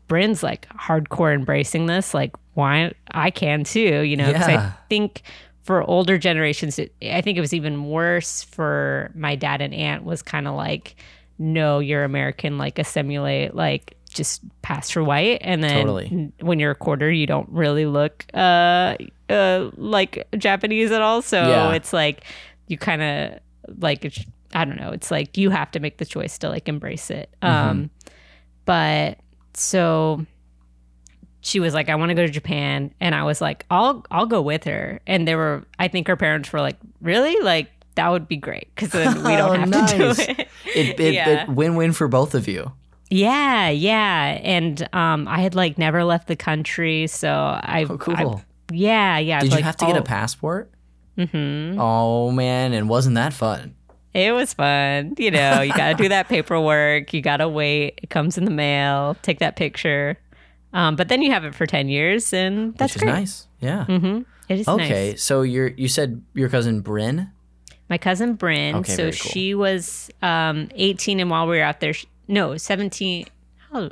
Bryn's like hardcore embracing this, like why I can too, you know? 'Cause Yeah. I think for older generations, it, I think it was even worse for my dad and aunt was kind of like, no, you're American, like assimilate, like just pass for white, and then Totally. when you're a quarter, you don't really look uh, uh like Japanese at all. So Yeah. it's like you kind of like I don't know. It's like you have to make the choice to like embrace it. Mm-hmm. Um, but so she was like, I want to go to Japan, and I was like, I'll I'll go with her. And they were, I think her parents were like, really, like that would be great because then we don't Oh, have nice. to do it. It, it, Yeah. it win-win for both of you. Yeah, yeah. And um, I had like never left the country, so I. Oh, cool. I- yeah, yeah. Did like, you have to get a passport? Mm-hmm. Oh man, and wasn't that fun? It was fun. You know, you got to do that paperwork. You got to wait. It comes in the mail. Take that picture. Um, but then you have it for 10 years, and that's Which is great. nice. Yeah. Mm-hmm. It is Okay, nice. so you're you said your cousin Bryn. My cousin Bryn, Okay, so very cool. she was um, 18, and while we were out there, she, no, 17. How,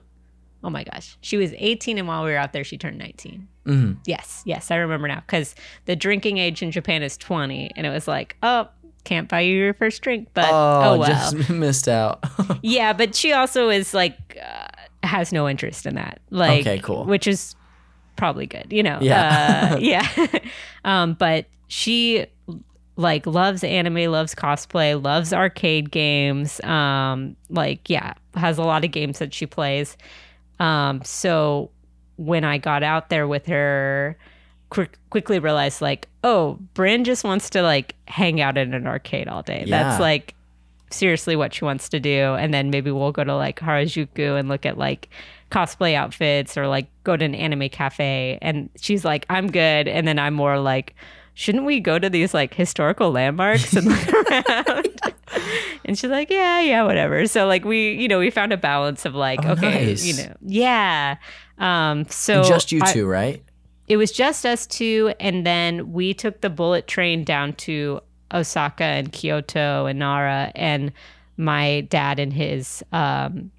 oh my gosh. She was 18, and while we were out there, she turned 19. Mhm. Yes, yes, I remember now because the drinking age in Japan is 20, and it was like, oh, can't buy you your first drink, but oh, Oh, well. just missed out. Yeah, but she also is like uh, has no interest in that. Like, Okay, cool. Which is probably good, you know. Yeah. uh, yeah. um, but she like loves anime, loves cosplay, loves arcade games. Um, like yeah, has a lot of games that she plays. Um, so when I got out there with her, quick, quickly realized like, oh, Bryn just wants to like hang out in an arcade all day. Yeah. That's like seriously what she wants to do. And then maybe we'll go to like Harajuku and look at like cosplay outfits or like go to an anime cafe. And she's like, I'm good. And then I'm more like, shouldn't we go to these like historical landmarks and look around? and she's like, yeah, yeah, whatever. So like we, you know, we found a balance of like, Oh, okay, nice. you know, yeah. Um, so And just you I- two, right? it was just us two, and then we took the bullet train down to Osaka and Kyoto and Nara, and my dad and his um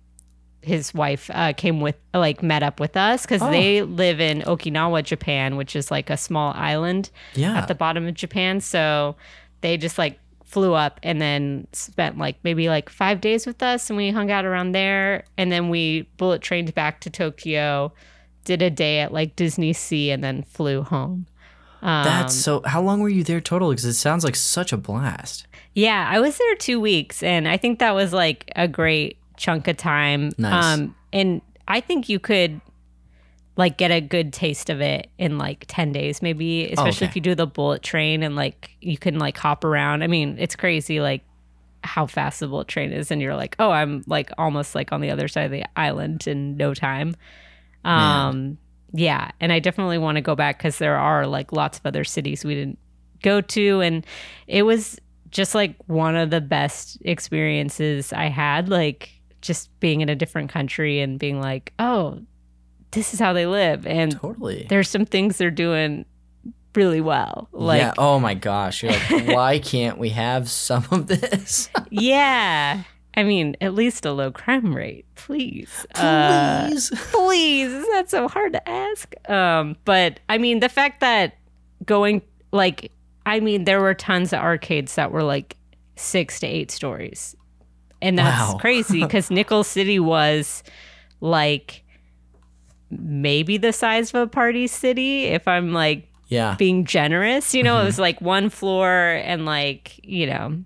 his wife uh, came with like met up with us because Oh. they live in Okinawa, Japan, which is like a small island Yeah. at the bottom of Japan. So they just like flew up and then spent like maybe like five days with us and we hung out around there. And then we bullet trained back to Tokyo, did a day at like Disney Sea, and then flew home. Um, That's so. How long were you there total? Because it sounds like such a blast. yeah, I was there two weeks and I think that was like a great chunk of time. Nice. Um, and I think you could like get a good taste of it in like 10 days maybe especially okay. if you do the bullet train and like you can like hop around i mean it's crazy like how fast the bullet train is and you're like oh i'm like almost like on the other side of the island in no time um yeah and i definitely want to go back because there are like lots of other cities we didn't go to and it was just like one of the best experiences i had like just being in a different country and being like oh this is how they live and Totally. there's some things they're doing really well like yeah. Oh my gosh. Like, why can't we have some of this? yeah i mean at least a low crime rate please Uh, Please. please is that so hard to ask um but i mean the fact that going like i mean there were tons of arcades that were like six to eight stories and that's Wow. crazy because nickel city was like maybe the size of a party city if i'm like yeah. being generous you know Mm-hmm. it was like one floor and like you know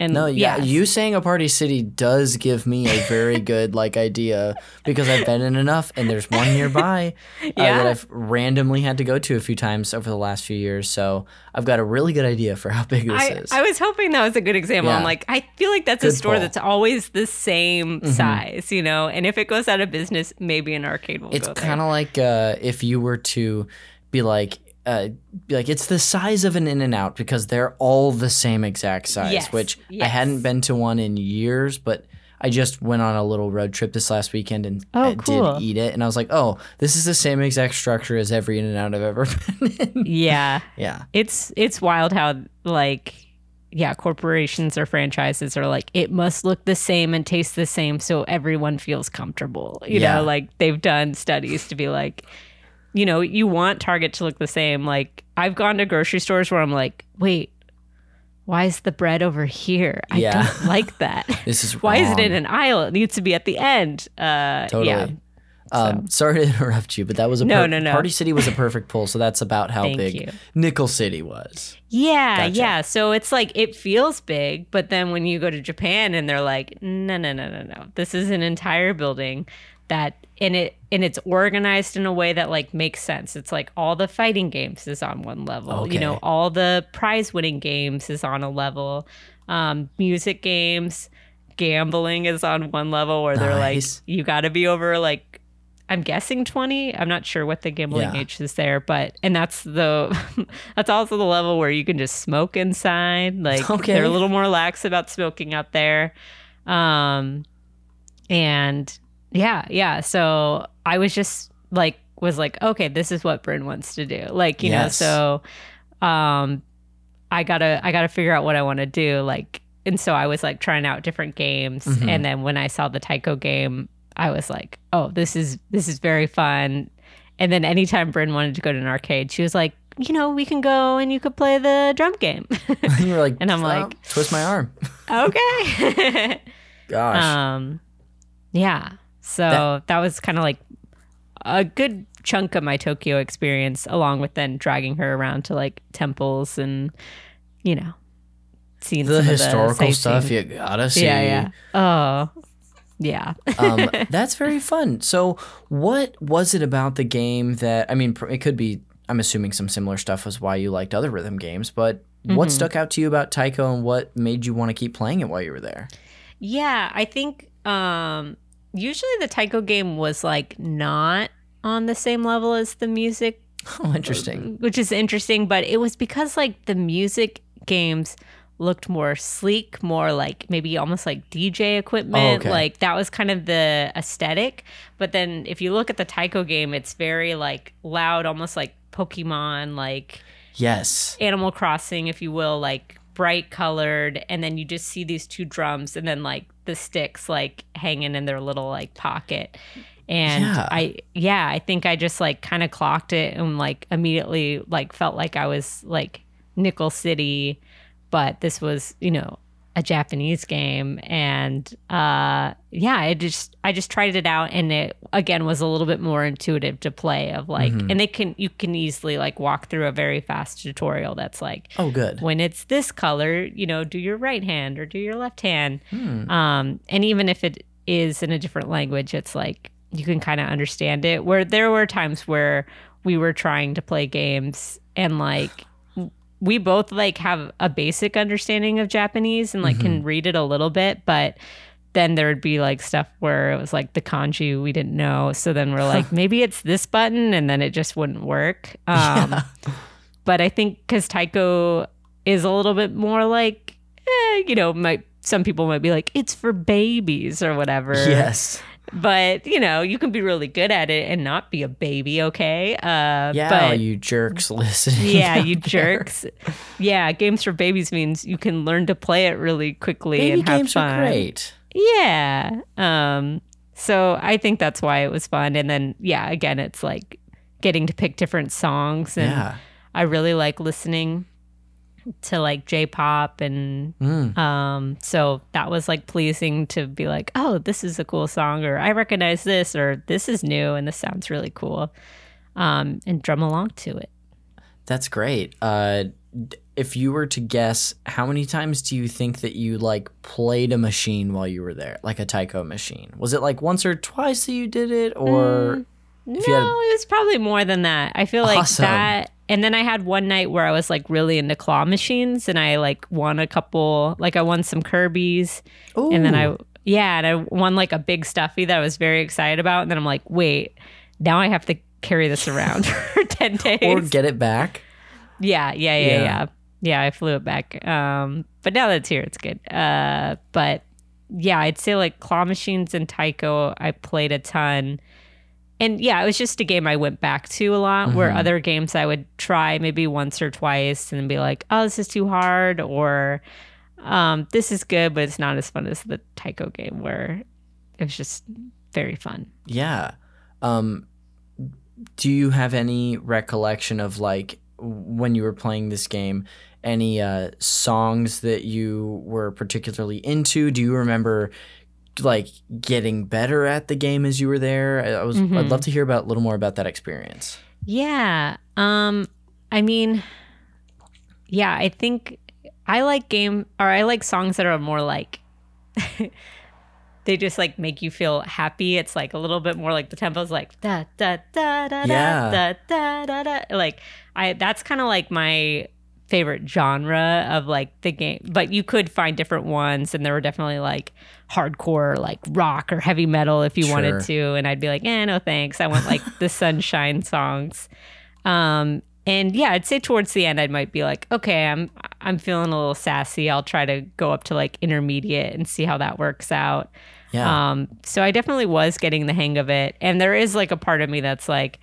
and No, yeah, yes. you saying a party city does give me a very good like idea because I've been in enough, and there's one nearby uh, Yeah. that I've randomly had to go to a few times over the last few years. So I've got a really good idea for how big this I, is. I was hoping that was a good example. I'm like, I feel like that's a store pull. that's always the same size, you know. And if it goes out of business, maybe an arcade will it's kind of like uh, if you were to be like. Uh, be like it's the size of an in and out because they're all the same exact size Yes, which i hadn't been to one in years but i just went on a little road trip this last weekend and Oh, cool. did eat it and i was like oh this is the same exact structure as every in and out i've ever been in yeah, yeah it's it's wild how like yeah, corporations or franchises are like it must look the same and taste the same so everyone feels comfortable. You Yeah. know, like they've done studies to be like you know, you want Target to look the same. Like I've gone to grocery stores where I'm like, "Wait, why is the bread over here? I Yeah. don't like that." this is Why is it in an aisle? It needs to be at the end. Uh, Totally. Yeah. Um, sorry to interrupt you, but that was a No, per- no, no. Party City was a perfect pull, so that's about how big you. Nickel City was. Yeah, Gotcha. yeah. So it's like it feels big, but then when you go to Japan and they're like, no, no, no, no, no. This is an entire building that and it and it's organized in a way that like makes sense. It's like all the fighting games is on one level. Okay. You know, all the prize winning games is on a level. Um, music games, gambling is on one level where they're like you got to be over like I'm guessing 20. I'm not sure what the gambling Yeah. age is there, but and that's the that's also the level where you can just smoke inside. Like Okay. they're a little more lax about smoking out there. Um and yeah, yeah. So I was just like was like, okay, this is what Bryn wants to do. Like, you Yes. know, so um I gotta I gotta figure out what I want to do. Like and so I was like trying out different games Mhm. and then when I saw the Taiko game, I was like, oh, this is this is very fun. And then anytime Bryn wanted to go to an arcade, she was like, you know, we can go and you could play the drum game. and you were like, And I'm "Oh, like- twist my arm. okay. Gosh. um yeah. So that, was kind of like a good chunk of my Tokyo experience along with then dragging her around to like temples and you know, seeing the historical stuff you gotta see. Yeah, yeah. Oh. Yeah. um, that's very fun. So, what was it about the game that I mean? It could be. I'm assuming some similar stuff was why you liked other rhythm games, but what Mhm. stuck out to you about Taiko and what made you want to keep playing it while you were there? Yeah, I think um usually the Taiko game was like not on the same level as the music Oh, interesting. Uh, which is interesting. But it was because like the music games looked more sleek, more like maybe almost like DJ equipment. Oh, okay. Like that was kind of the aesthetic. But then if you look at the Taiko game, it's very like loud, almost like Pokemon, like Yes. Animal Crossing, if you will, like bright colored, and then you just see these two drums and then like the sticks like hanging in their little like pocket. And Yeah. I yeah, I think I just like kind of clocked it and like immediately like felt like I was like Nickel City, but this was, you know, a Japanese game and uh yeah, I just I just tried it out and it again was a little bit more intuitive to play of like and they can you can easily like walk through a very fast tutorial that's like Oh, good. when it's this color, you know, do your right hand or do your left hand. Um, and even if it is in a different language, it's like you can kind of understand it. Where there were times where we were trying to play games and like we both like have a basic understanding of Japanese and like can read it a little bit, but then there would be like stuff where it was like the kanji we didn't know. So then we're like, maybe it's this button, and then it just wouldn't work. Um, But I think because Taiko is a little bit more like, eh, you know, might some people might be like, it's for babies or whatever. Yes. But you know, you can be really good at it and not be a baby, okay? Uh, Yeah, but you jerks listening. yeah, you there. jerks. Yeah, games for babies means you can learn to play it really quickly Baby and have games fun. are great. Yeah. Um so I think that's why it was fun and then yeah, again it's like getting to pick different songs and Yeah. I really like listening to like J-pop and Mm. um so that was like pleasing to be like, "Oh, this is a cool song," or "I recognize this," or "This is new and this sounds really cool." Um and drum along to it. That's great. Uh, if you were to guess, how many times do you think that you like played a machine while you were there, like a Taiko machine? Was it like once or twice that you did it, or No, If you had- it was probably more than that. I feel like Awesome. that. And then I had one night where I was like really into claw machines, and I like won a couple. Like I won some Kirby's, and then I yeah, and I won like a big stuffy that I was very excited about. And then I'm like, wait, now I have to carry this around for ten days. or get it back? Yeah, yeah, yeah, Yeah. yeah. Yeah, I flew it back. Um, but now that it's here, it's good. Uh, but yeah, I'd say like Claw Machines and Taiko, I played a ton. And yeah, it was just a game I went back to a lot, where other games I would try maybe once or twice and be like, oh, this is too hard, or um, this is good, but it's not as fun as the Taiko game, where it was just very fun. Yeah. Um, do you have any recollection of like when you were playing this game? Any uh, songs that you were particularly into? Do you remember like getting better at the game as you were there? I I was. I'd love to hear about a little more about that experience. Yeah. Um I mean yeah, I think I like game or I like songs that are more like they just like make you feel happy. It's like a little bit more like the tempo's like da da da da Yeah. da da da da da. Like I that's kind of like my favorite genre of like the game. But you could find different ones and there were definitely like hardcore like rock or heavy metal if you Sure. wanted to and I'd be like, "Eh, no thanks. I want like the sunshine songs." Um and yeah, I'd say towards the end I might be like, "Okay, I'm I'm feeling a little sassy. I'll try to go up to like intermediate and see how that works out." Yeah. Um, so I definitely was getting the hang of it. And there is like a part of me that's like,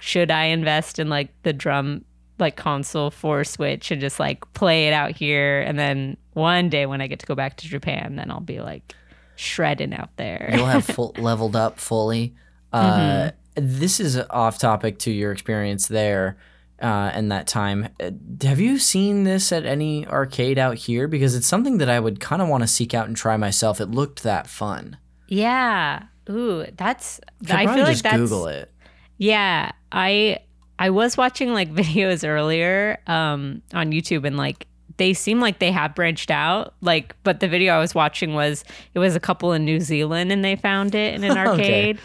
should I invest in like the drum like console for Switch and just like play it out here? And then one day when I get to go back to Japan, then I'll be like shredding out there. You'll have full, leveled up fully. Uh, This is off topic to your experience there uh, and that time. Uh, Have you seen this at any arcade out here? Because it's something that I would kind of want to seek out and try myself. It looked that fun. yeah. Ooh, that's I feel like that's Google it. Yeah, I I was watching like videos earlier um on YouTube and like they seem like they have branched out like but the video I was watching was it was a couple in New Zealand and they found it in an Okay. arcade.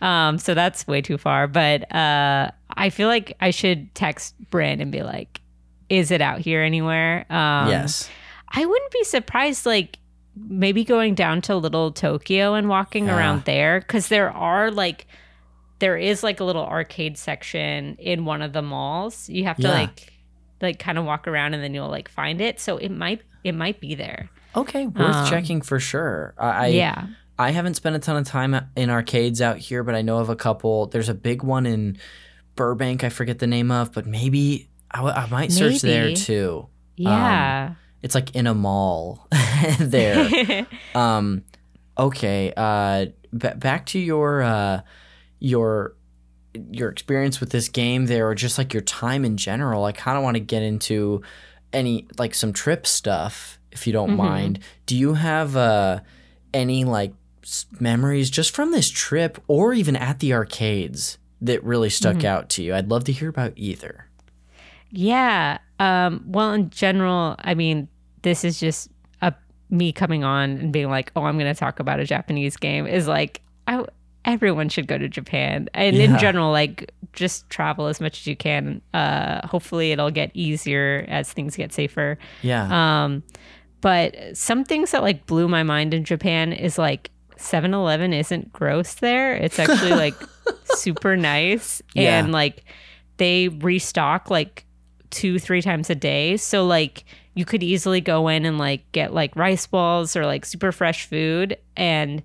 Um so that's way too far, but uh I feel like I should text Bryn and be like is it out here anywhere? Um yes. I wouldn't be surprised, like maybe going down to Little Tokyo and walking Yeah. around there, because there are like there is like a little arcade section in one of the malls. You have to Yeah. like like kind of walk around and then you'll like find it. So it might it might be there. Okay, worth Um, checking for sure. I, I yeah. I haven't spent a ton of time in arcades out here, but I know of a couple. There's a big one in Burbank. I forget the name of, but maybe I, w- I might search there too. Yeah. It's like in a mall there. um, okay. Uh, b- back to your uh, your your experience with this game there, or just like your time in general. I kind of want to get into any like some trip stuff, if you don't Mhm. mind. Do you have uh, any like s- memories just from this trip, or even at the arcades that really stuck Mhm. out to you? I'd love to hear about either. Yeah. Um, well, in general, I mean, this is just a me coming on and being like, "Oh, I'm going to talk about a Japanese game." Is like, I everyone should go to Japan, and Yeah. in general, like just travel as much as you can. Uh, hopefully, it'll get easier as things get safer. Yeah. Um, but some things that like blew my mind in Japan is like 7-Eleven isn't gross there. It's actually like super nice Yeah. and like they restock like two three times a day. So like you could easily go in and like get like rice balls or like super fresh food and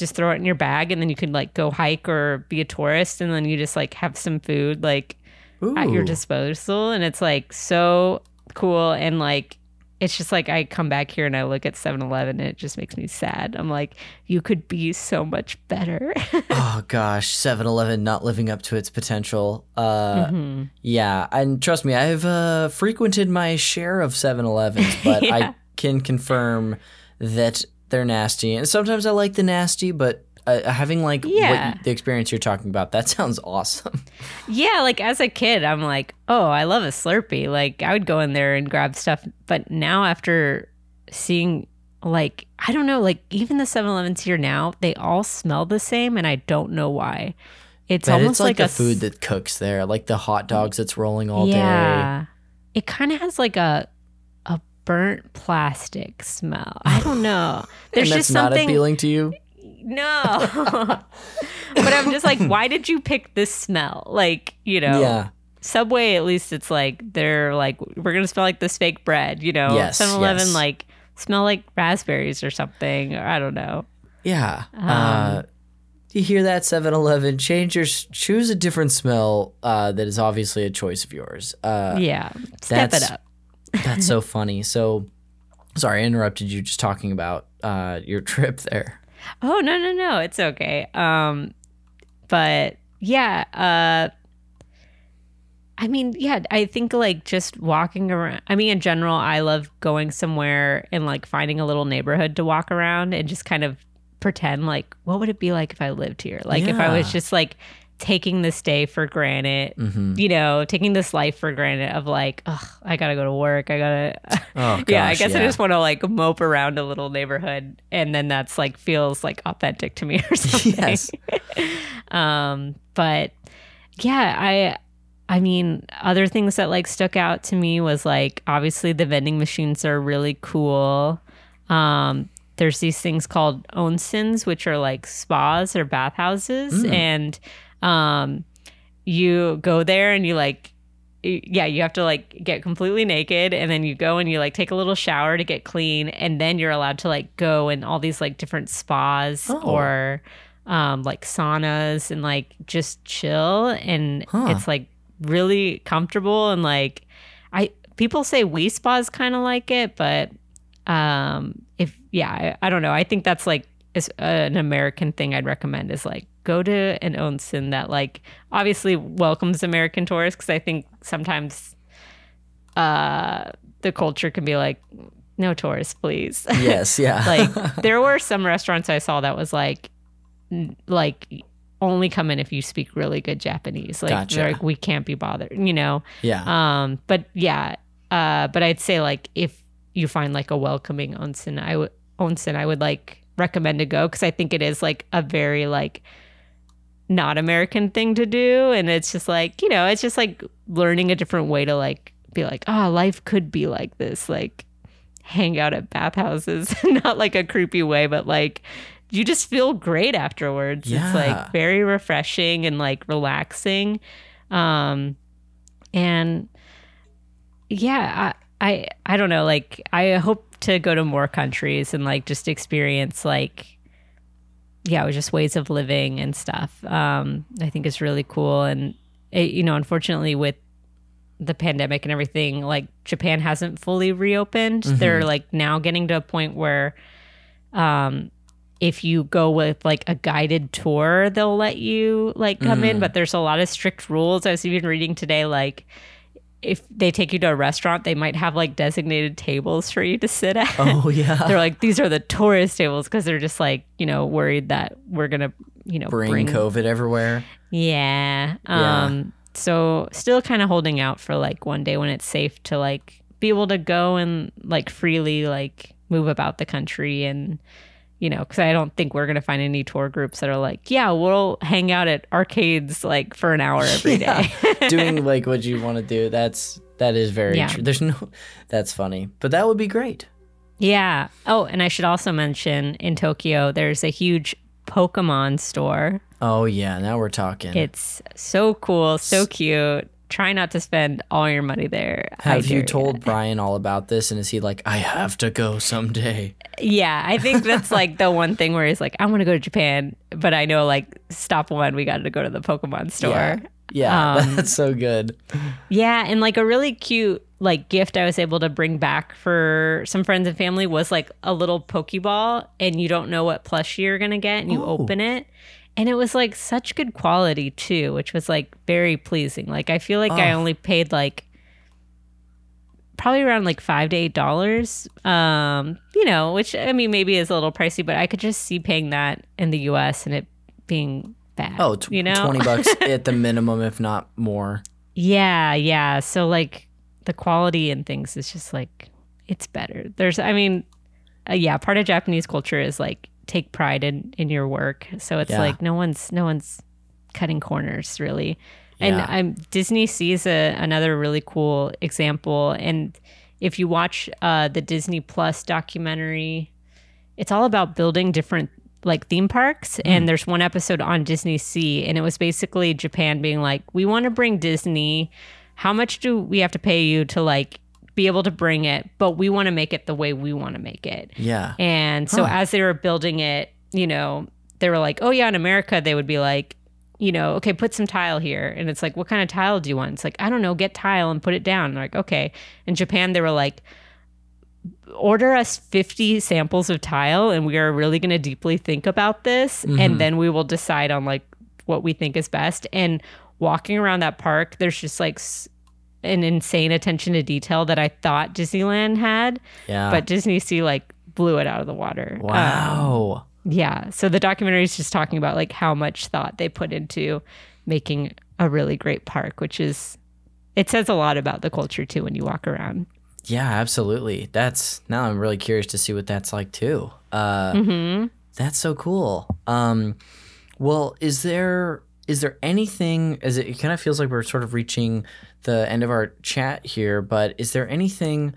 just throw it in your bag and then you could like go hike or be a tourist and then you just like have some food like at your disposal and it's like so cool and like it's just like I come back here and I look at 7-Eleven and it just makes me sad. I'm like you could be so much better. oh gosh, 7-Eleven not living up to its potential. Uh, Mhm. Yeah, and trust me, I've uh, frequented my share of 7-Elevens, but I can confirm that they're nasty. And sometimes I like the nasty, but uh, having like Yeah. you, the experience you're talking about, that sounds awesome. Yeah, like as a kid, I'm like, oh, I love a Slurpee. Like I would go in there and grab stuff. But now after seeing like I don't know, like even the 7-Elevens here now, they all smell the same and I don't know why. It's But almost it's like, a the food that cooks there, like the hot dogs that's rolling all day. yeah. It kind of has like a burnt plastic smell. I don't know. There's and that's just not something appealing to you? No. but I'm just like, why did you pick this smell? Like, you know, Yeah. Subway, at least it's like they're like we're gonna smell like this fake bread, you know. Yes, 7-Eleven yes. like smell like raspberries or something, or I don't know. Yeah. Um, uh, you hear that 7-Eleven? Change your choose a different smell uh, that is obviously a choice of yours. Uh, yeah, step it up. That's so funny. So, sorry, I interrupted you just talking about uh, your trip there. Oh no no no, it's okay. Um, but yeah, uh, I mean, yeah, I think like just walking around. I mean, in general, I love going somewhere and like finding a little neighborhood to walk around and just kind of pretend like, what would it be like if I lived here? Like if I was just like taking this day for granted. hmm You know, taking this life for granted of like, ugh, I gotta go to work. I gotta, Oh, gosh, yeah. I guess I just want to like mope around a little neighborhood, and then that's like feels like authentic to me or something. Yes. um, but yeah, I, I mean, other things that like stuck out to me was like obviously the vending machines are really cool. Um, there's these things called onsens, which are like spas or bathhouses, Mm. and um, you go there and you like yeah, you have to like get completely naked and then you go and you like take a little shower to get clean and then you're allowed to like go in all these like different spas Oh. or um like saunas and like just chill and Huh. it's like really comfortable and like I people say we spas kind of like it but um if yeah I, I don't know I think that's like is an American thing I'd recommend is like go to an onsen that like obviously welcomes American tourists because I think sometimes uh the culture can be like no tourists please Yes, yeah. like there were some restaurants I saw that was like n- like only come in if you speak really good Japanese like Gotcha. like we can't be bothered you know yeah. um, but yeah, uh, but I'd say like if you find like a welcoming onsen, I would onsen, I would like recommend to go because I think it is like a very like not American thing to do, and it's just like you know, it's just like learning a different way to like be like, oh, life could be like this, like hang out at bathhouses, not like a creepy way, but like you just feel great afterwards. Yeah. It's like very refreshing and like relaxing. Um and yeah, I, I I don't know, like I hope to go to more countries and like just experience like yeah, it was just ways of living and stuff. Um, I think it's really cool. And, it, you know, unfortunately, with the pandemic and everything, like Japan hasn't fully reopened. They're like now getting to a point where, um, if you go with like a guided tour, they'll let you like come in. But there's a lot of strict rules. I was even reading today, like, if they take you to a restaurant, they might have like designated tables for you to sit at Oh yeah. they're like these are the tourist tables because they're just like you know worried that we're gonna you know Bring, COVID everywhere. yeah Yeah. um so still kind of holding out for like one day when it's safe to like be able to go and like freely like move about the country and you know because i don't think we're gonna find any tour groups that are like yeah we'll hang out at arcades like for an hour every day. Yeah. Doing like what you want to do. That's that is very Yeah. true. There's no that's funny. But that would be great. Yeah. Oh, and I should also mention in Tokyo, there's a huge Pokemon store. Oh yeah, now we're talking. It's so cool, so cute. Try not to spend all your money there. Have you told Brian all about this and is he like I have to go someday? Yeah, I think that's like the one thing where he's like, I want to go to Japan, but I know like stop one, we got to go to the Pokemon store. Yeah. Yeah, Um, that's so good. Yeah, and like a really cute like gift I was able to bring back for some friends and family was like a little Pokeball, and you don't know what plushie you're gonna get, and you Oh. open it, and it was like such good quality too, which was like very pleasing. Like I feel like I Oh. only paid like probably around like five to eight dollars, um, you know, which I mean maybe is a little pricey, but I could just see paying that in the U.S. and it being bad. Oh, tw- you know, 20 bucks at the minimum if not more. Yeah, yeah. So like the quality and things is just like it's better. There's I mean, uh, yeah, part of Japanese culture is like take pride in in your work. So it's Yeah. like no one's no one's cutting corners really. And Yeah. I'm Disney Sea's a, another really cool example and if you watch uh the Disney Plus documentary, it's all about building different like theme parks and there's one episode on Disney Sea and it was basically Japan being like we want to bring Disney how much do we have to pay you to like be able to bring it but we want to make it the way we want to make it. Yeah. and so Huh. as they were building it you know they were like oh yeah in America they would be like you know okay put some tile here. And it's like what kind of tile do you want? It's like I don't know get tile and put it down. Like okay. In Japan they were like order us 50 samples of tile and we are really going to deeply think about this and mm-hmm. then we will decide on like what we think is best. And walking around that park there's just like s- an insane attention to detail that I thought Disneyland had Yeah. but Disney Sea like blew it out of the water. Um, wow. yeah. So the documentary is just talking about like how much thought they put into making a really great park, which is it says a lot about the culture too when you walk around. Yeah, absolutely. That's now I'm really curious to see what that's like too. Uh, Mm-hmm. That's so cool. Um, well, is there is there anything? As it, it kind of feels like we're sort of reaching the end of our chat here, but is there anything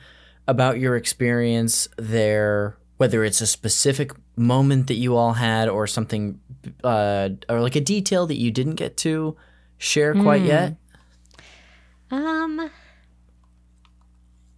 about your experience there, whether it's a specific moment that you all had, or something, uh, or like a detail that you didn't get to share quite Hmm. yet? Um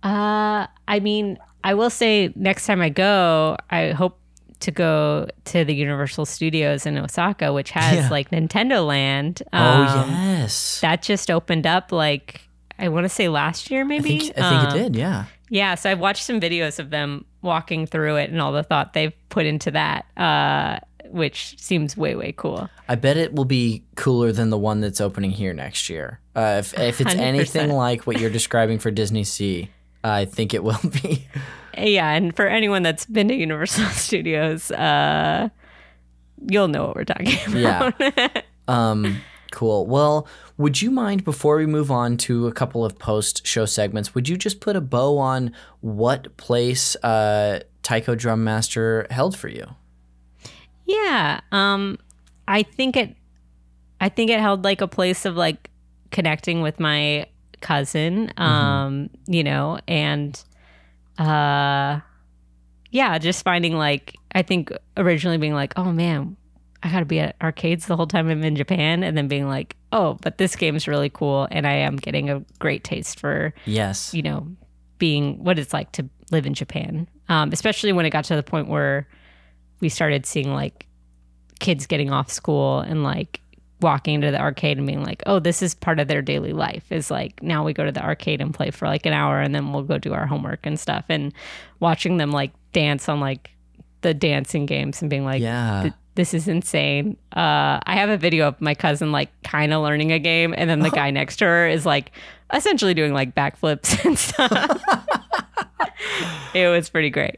uh I mean, I will say next time I go, I hope to go to the Universal Studios in Osaka, which has Yeah. like Nintendo Land. oh Um, yes, That just opened up like I want to say last year I maybe. think I think Um, it did. Yeah. Yeah, so I've watched some videos of them walking through it and all the thought they've put into that, uh, which seems way way cool. I bet it will be cooler than the one that's opening here next year. Uh, if, if it's 100%. anything like what you're describing for Disney Sea, I think it will be. Yeah, and for anyone that's been to Universal Studios, uh, you'll know what we're talking about. Yeah. Um, cool. Well, would you mind before we move on to a couple of post show segments, would you just put a bow on what place uh, Taiko Drum Master held for you? Yeah, um, I think it, I think it held like a place of like connecting with my cousin, um, you know, and, uh, yeah, just finding like I think originally being like, oh man, I got to be at arcades the whole time I'm in Japan, and then being like, oh, but this game's really cool, and I am getting a great taste for Yes. you know being what it's like to live in Japan, um, especially when it got to the point where we started seeing like kids getting off school and like walking into the arcade and being like, oh, this is part of their daily life. Is like now we go to the arcade and play for like an hour, and then we'll go do our homework and stuff, and watching them like dance on like the dancing games and being like, Yeah. this is insane. Uh, I have a video of my cousin like kind of learning a game, and then the guy next to her is like essentially doing like backflips and stuff. it was pretty great.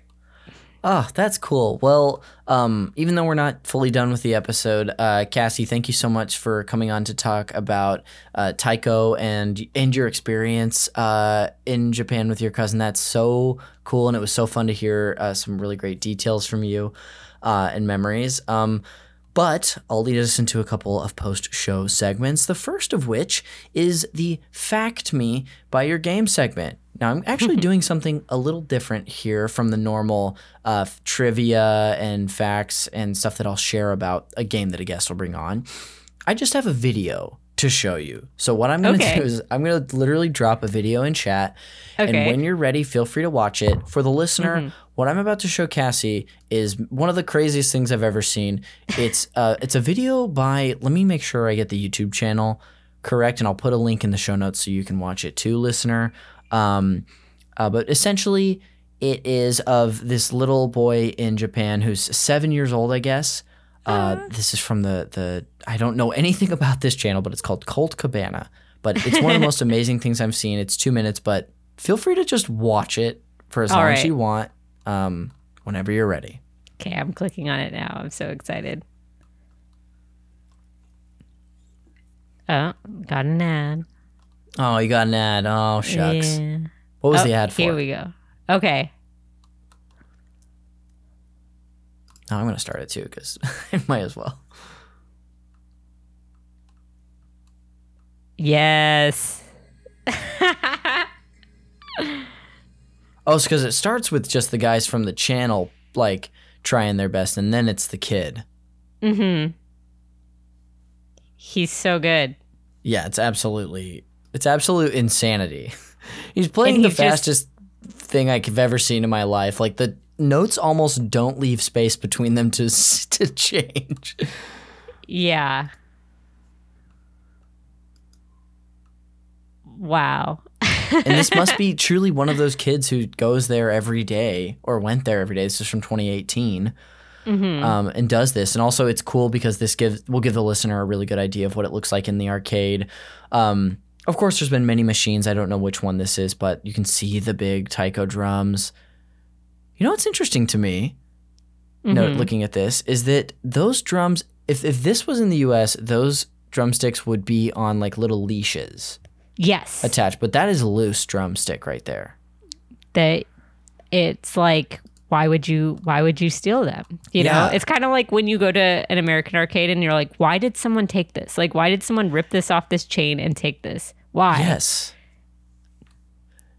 Oh, that's cool. Well, um, even though we're not fully done with the episode, uh, Cassie, thank you so much for coming on to talk about uh, Taiko and and your experience uh, in Japan with your cousin. That's so cool, and it was so fun to hear uh, some really great details from you uh, and memories. Um, but I'll lead us into a couple of post show segments. The first of which is the Fact Me by Your Game segment. Now, I'm actually doing something a little different here from the normal uh, trivia and facts and stuff that I'll share about a game that a guest will bring on. I just have a video to show you. So, what I'm going to Okay. do is I'm going to literally drop a video in chat. And when you're ready, feel free to watch it. For the listener, what I'm about to show Cassie is one of the craziest things I've ever seen. It's uh, it's a video by. Let me make sure I get the YouTube channel correct, and I'll put a link in the show notes so you can watch it too, listener. Um, uh, but essentially, it is of this little boy in Japan who's seven years old, I guess. Uh, this is from the the. I don't know anything about this channel, but it's called Colt Cabana. But it's one of the most amazing things I've seen. It's two minutes, but feel free to just watch it for as All long as you want. Um, whenever you're ready. Okay, I'm clicking on it now. I'm so excited. Oh, got an ad. Oh, you got an ad. Oh shucks. Yeah. What was Oh, the ad for? Here we go. Okay. Oh, I'm gonna start it too because I might as well. Yes. Oh, it's because it starts with just the guys from the channel like trying their best, and then it's the kid. Mm-hmm. He's so good. Yeah, it's absolutely it's absolute insanity. He's playing And the he's just- fastest thing I've ever seen in my life. Like the notes almost don't leave space between them to to change. Yeah. Wow. and this must be truly one of those kids who goes there every day or went there every day. This is from 2018. Um, and does this, and also it's cool because this gives will give the listener a really good idea of what it looks like in the arcade. Um, of course, there's been many machines. I don't know which one this is, but you can see the big taiko drums. You know what's interesting to me? No, mm-hmm. looking at this is that those drums. If if this was in the U.S., those drumsticks would be on like little leashes Yes. attached, but that is a loose drumstick right there. that it's like why would you why would you steal them you know it's kind of like when you go to an american arcade and you're like why did someone take this like why did someone rip this off this chain and take this why Yes.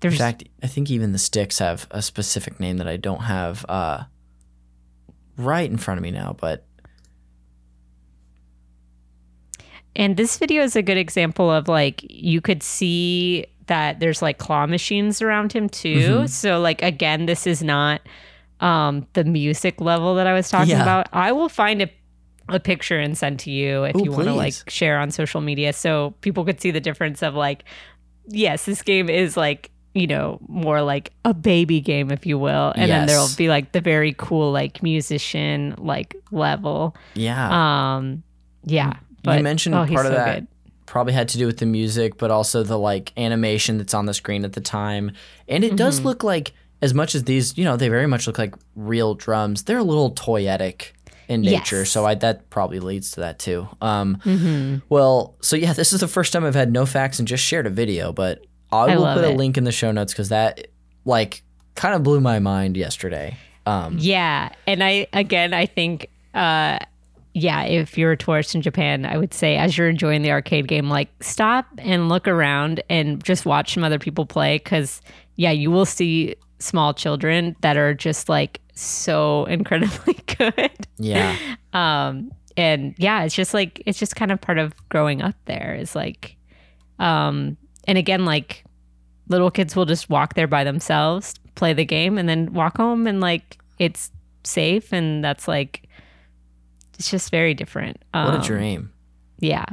there's In fact, I think even the sticks have a specific name that I don't have uh, right in front of me now, but and this video is a good example of like you could see that there's like claw machines around him too Mm-hmm. so like again this is not um the music level that i was talking Yeah. about i will find a a picture and send to you if Ooh, you want to like share on social media so people could see the difference of like yes this game is like you know more like a baby game if you will and then there'll be like the very cool like musician like level yeah. um yeah but you mentioned oh, part of so that good. probably had to do with the music, but also the like animation that's on the screen at the time. And it Mm-hmm. does look like, as much as these, you know, they very much look like real drums, they're a little toyetic in nature. Yes. So I, that probably leads to that too. Um, Mm-hmm. Well, so yeah, this is the first time I've had no facts and just shared a video, but I I will put a link in the show notes because that like kind of blew my mind yesterday. Um, Yeah, and I again I think uh yeah, if you're a tourist in Japan, I would say as you're enjoying the arcade game like stop and look around and just watch some other people play cuz yeah, you will see small children that are just like so incredibly good. Yeah. Um, and yeah, it's just like it's just kind of part of growing up there. Is like, um, and again, like little kids will just walk there by themselves, play the game, and then walk home, and like it's safe, and that's like it's just very different. What a Um, dream. Yeah.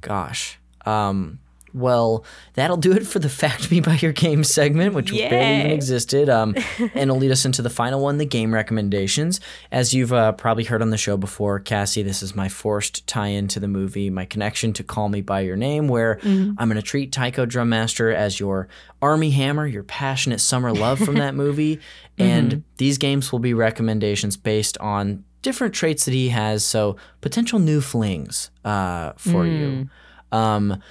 Gosh. Um, well, that'll do it for the Fact Me by Your Game segment, which barely even existed. Um, and it'll lead us into the final one, the game recommendations. As you've uh, probably heard on the show before, Cassie, this is my forced tie in to the movie, my connection to Call Me By Your Name, where I'm going to treat Taiko Drum Master as your Armie Hammer, your passionate summer love from that movie. And these games will be recommendations based on different traits that he has. So potential new flings uh, for you. Um,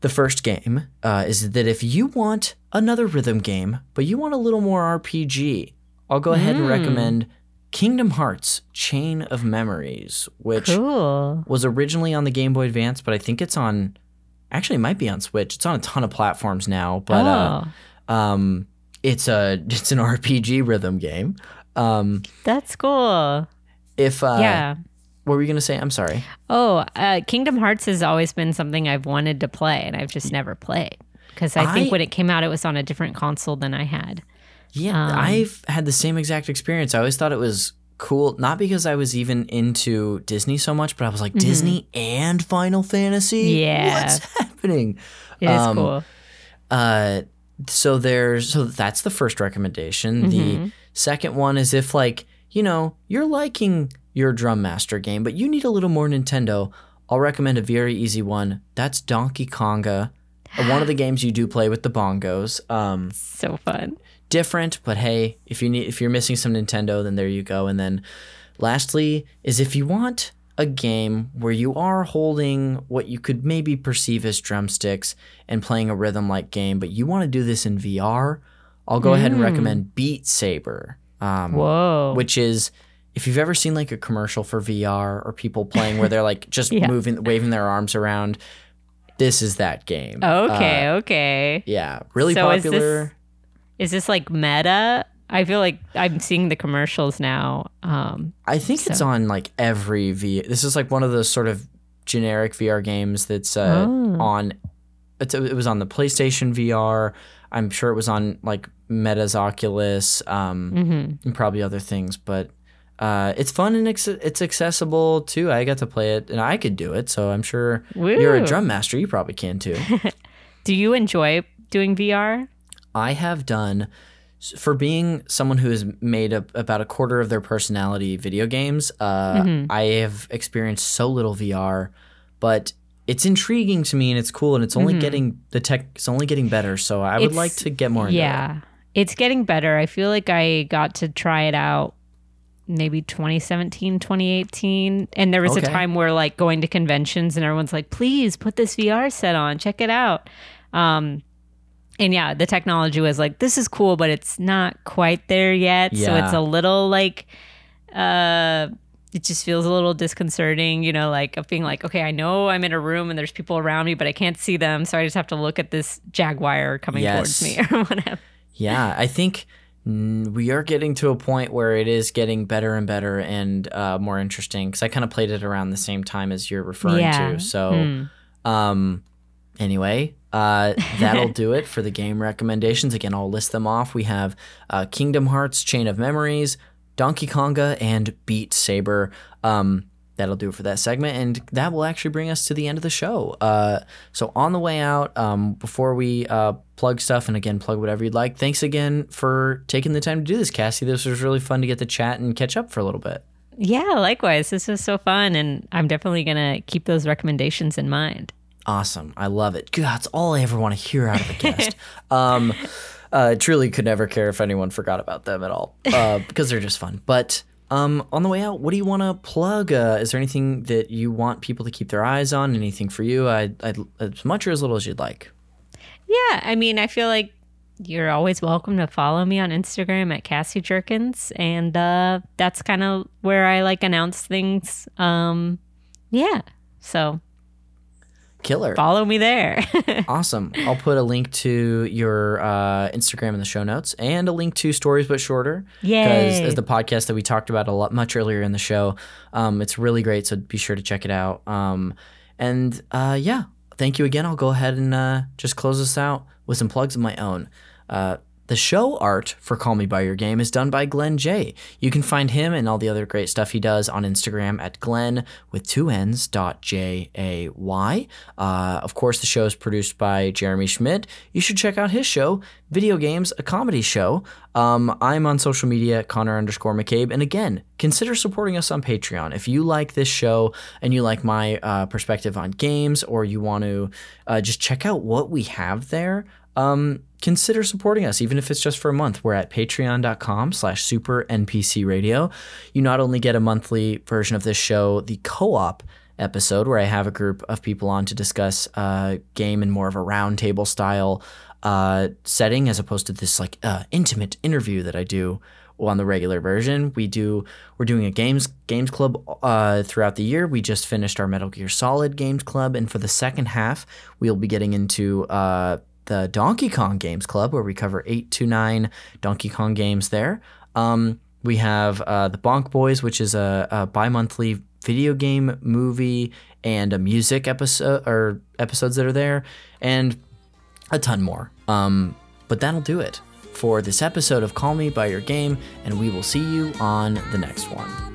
the first game uh, is that if you want another rhythm game, but you want a little more RPG, I'll go ahead and recommend Kingdom Hearts Chain of Memories, which Cool. was originally on the Game Boy Advance, but I think it's on. Actually, it might be on Switch. It's on a ton of platforms now, but uh, oh, um, it's a it's an RPG rhythm game. Um, that's cool. if uh, yeah. What were you gonna say? I'm sorry. Oh, uh, Kingdom Hearts has always been something I've wanted to play, and I've just never played. Because I think when it came out, it was on a different console than I had. Yeah, Um, I've had the same exact experience. I always thought it was cool, not because I was even into Disney so much, but I was like Disney and Final Fantasy. Mm-hmm. Yeah. what's happening? It is Um, cool. Uh, so there's so that's the first recommendation. Mm-hmm. The second one is if like you know you're liking your Drum Master game, but you need a little more Nintendo. I'll recommend a very easy one. That's Donkey Konga. One of the games you do play with the bongos. Um, So fun. different, but hey, if you need if you're missing some Nintendo, then there you go. And then lastly is if you want a game where you are holding what you could maybe perceive as drumsticks and playing a rhythm like game, but you want to do this in VR, I'll go ahead and recommend Beat Saber. Um, Whoa. which is if you've ever seen like a commercial for VR or people playing where they're like just Yeah. moving waving their arms around, this is that game. okay, Uh, okay. yeah, really So is this- popular. Is this like meta? I feel like I'm seeing the commercials now. Um, I think it's on like every V. This is like one of those sort of generic VR games that's uh, Oh. on. It's, it was on the PlayStation VR. I'm sure it was on like Meta's Oculus um, mhm. and probably other things. But uh, it's fun and ex- it's accessible too. I got to play it and I could do it. So I'm sure you're a drum master. You probably can too. Do you enjoy doing VR? I have done for being someone who has made a, about a quarter of their personality video games. Uh, I have experienced so little VR, but it's intriguing to me and it's cool and it's only getting the tech. It's only getting better. So I would It's- like to get more into it. Yeah. It's getting better. I feel like I got to try it out maybe 2017, 2018. And there was Okay. a time where like going to conventions and everyone's like, please put this VR set on, check it out. Um, and yeah, the technology was like, this is cool, but it's not quite there yet. So it's a little like, uh, it just feels a little disconcerting, you know, like of being like, okay, I know I'm in a room and there's people around me, but I can't see them. So I just have to look at this jaguar coming towards me or whatever. Yeah, I think we are getting to a point where it is getting better and better and uh, more interesting because I kind of played it around the same time as you're referring Yeah. to. So, Hmm. um, anyway, uh, that'll do it for the game recommendations. Again, I'll list them off. We have uh, Kingdom Hearts Chain of Memories, Donkey Konga, and Beat Saber. Um, that'll do it for that segment, and that will actually bring us to the end of the show. Uh, so on the way out, um, before we uh, plug stuff, and again plug whatever you'd like. Thanks again for taking the time to do this, Cassie. This was really fun to get to chat and catch up for a little bit. Yeah, likewise. This was so fun. And I'm definitely going to keep those recommendations in mind. Awesome. I love it. God, that's all I ever want to hear out of a guest. um, uh, truly could never care if anyone forgot about them at all uh, because they're just fun. But um, on the way out, what do you want to plug? Uh, is there anything that you want people to keep their eyes on? Anything for you? I, I'd, as much or as little as you'd like. Yeah, I mean, I feel like you're always welcome to follow me on Instagram at Cassie Jerkins. And uh, that's kind of where I like announce things. Um, yeah. So Killer. Follow me there. Awesome. I'll put a link to your uh, Instagram in the show notes and a link to Stories But Shorter. Because Yay. as the podcast that we talked about a lot much earlier in the show, um, it's really great. So be sure to check it out. Um, and uh, yeah, thank you again. I'll go ahead and uh, just close this out with some plugs of my own. The show art for Call Me By Your Game is done by Glenn J. You can find him and all the other great stuff he does on Instagram at Glenn with two N's dot J A Y. Uh, of course, the show is produced by Jeremy Schmidt. You should check out his show, Video Games, a comedy show. Um, I'm on social media, Connor underscore McCabe. And again, consider supporting us on Patreon. If you like this show and you like my uh, perspective on games, or you want to uh, just check out what we have there, um, consider supporting us, even if it's just for a month. We're at patreon.com slash super NPC radio. You not only get a monthly version of this show, the co-op episode where I have a group of people on to discuss a game in more of a roundtable style uh, setting as opposed to this like uh, intimate interview that I do on the regular version. We do we're doing a games games club uh, throughout the year. We just finished our Metal Gear Solid games club, and for the second half, we'll be getting into uh, the Donkey Kong Games Club, where we cover eight to nine Donkey Kong games there. Um, we have uh, the Bonk Boys, which is a, a bi-monthly video game, movie, and a music episode or episodes that are there, and a ton more. Um, but that'll do it for this episode of Call Me by Your Game, and we will see you on the next one.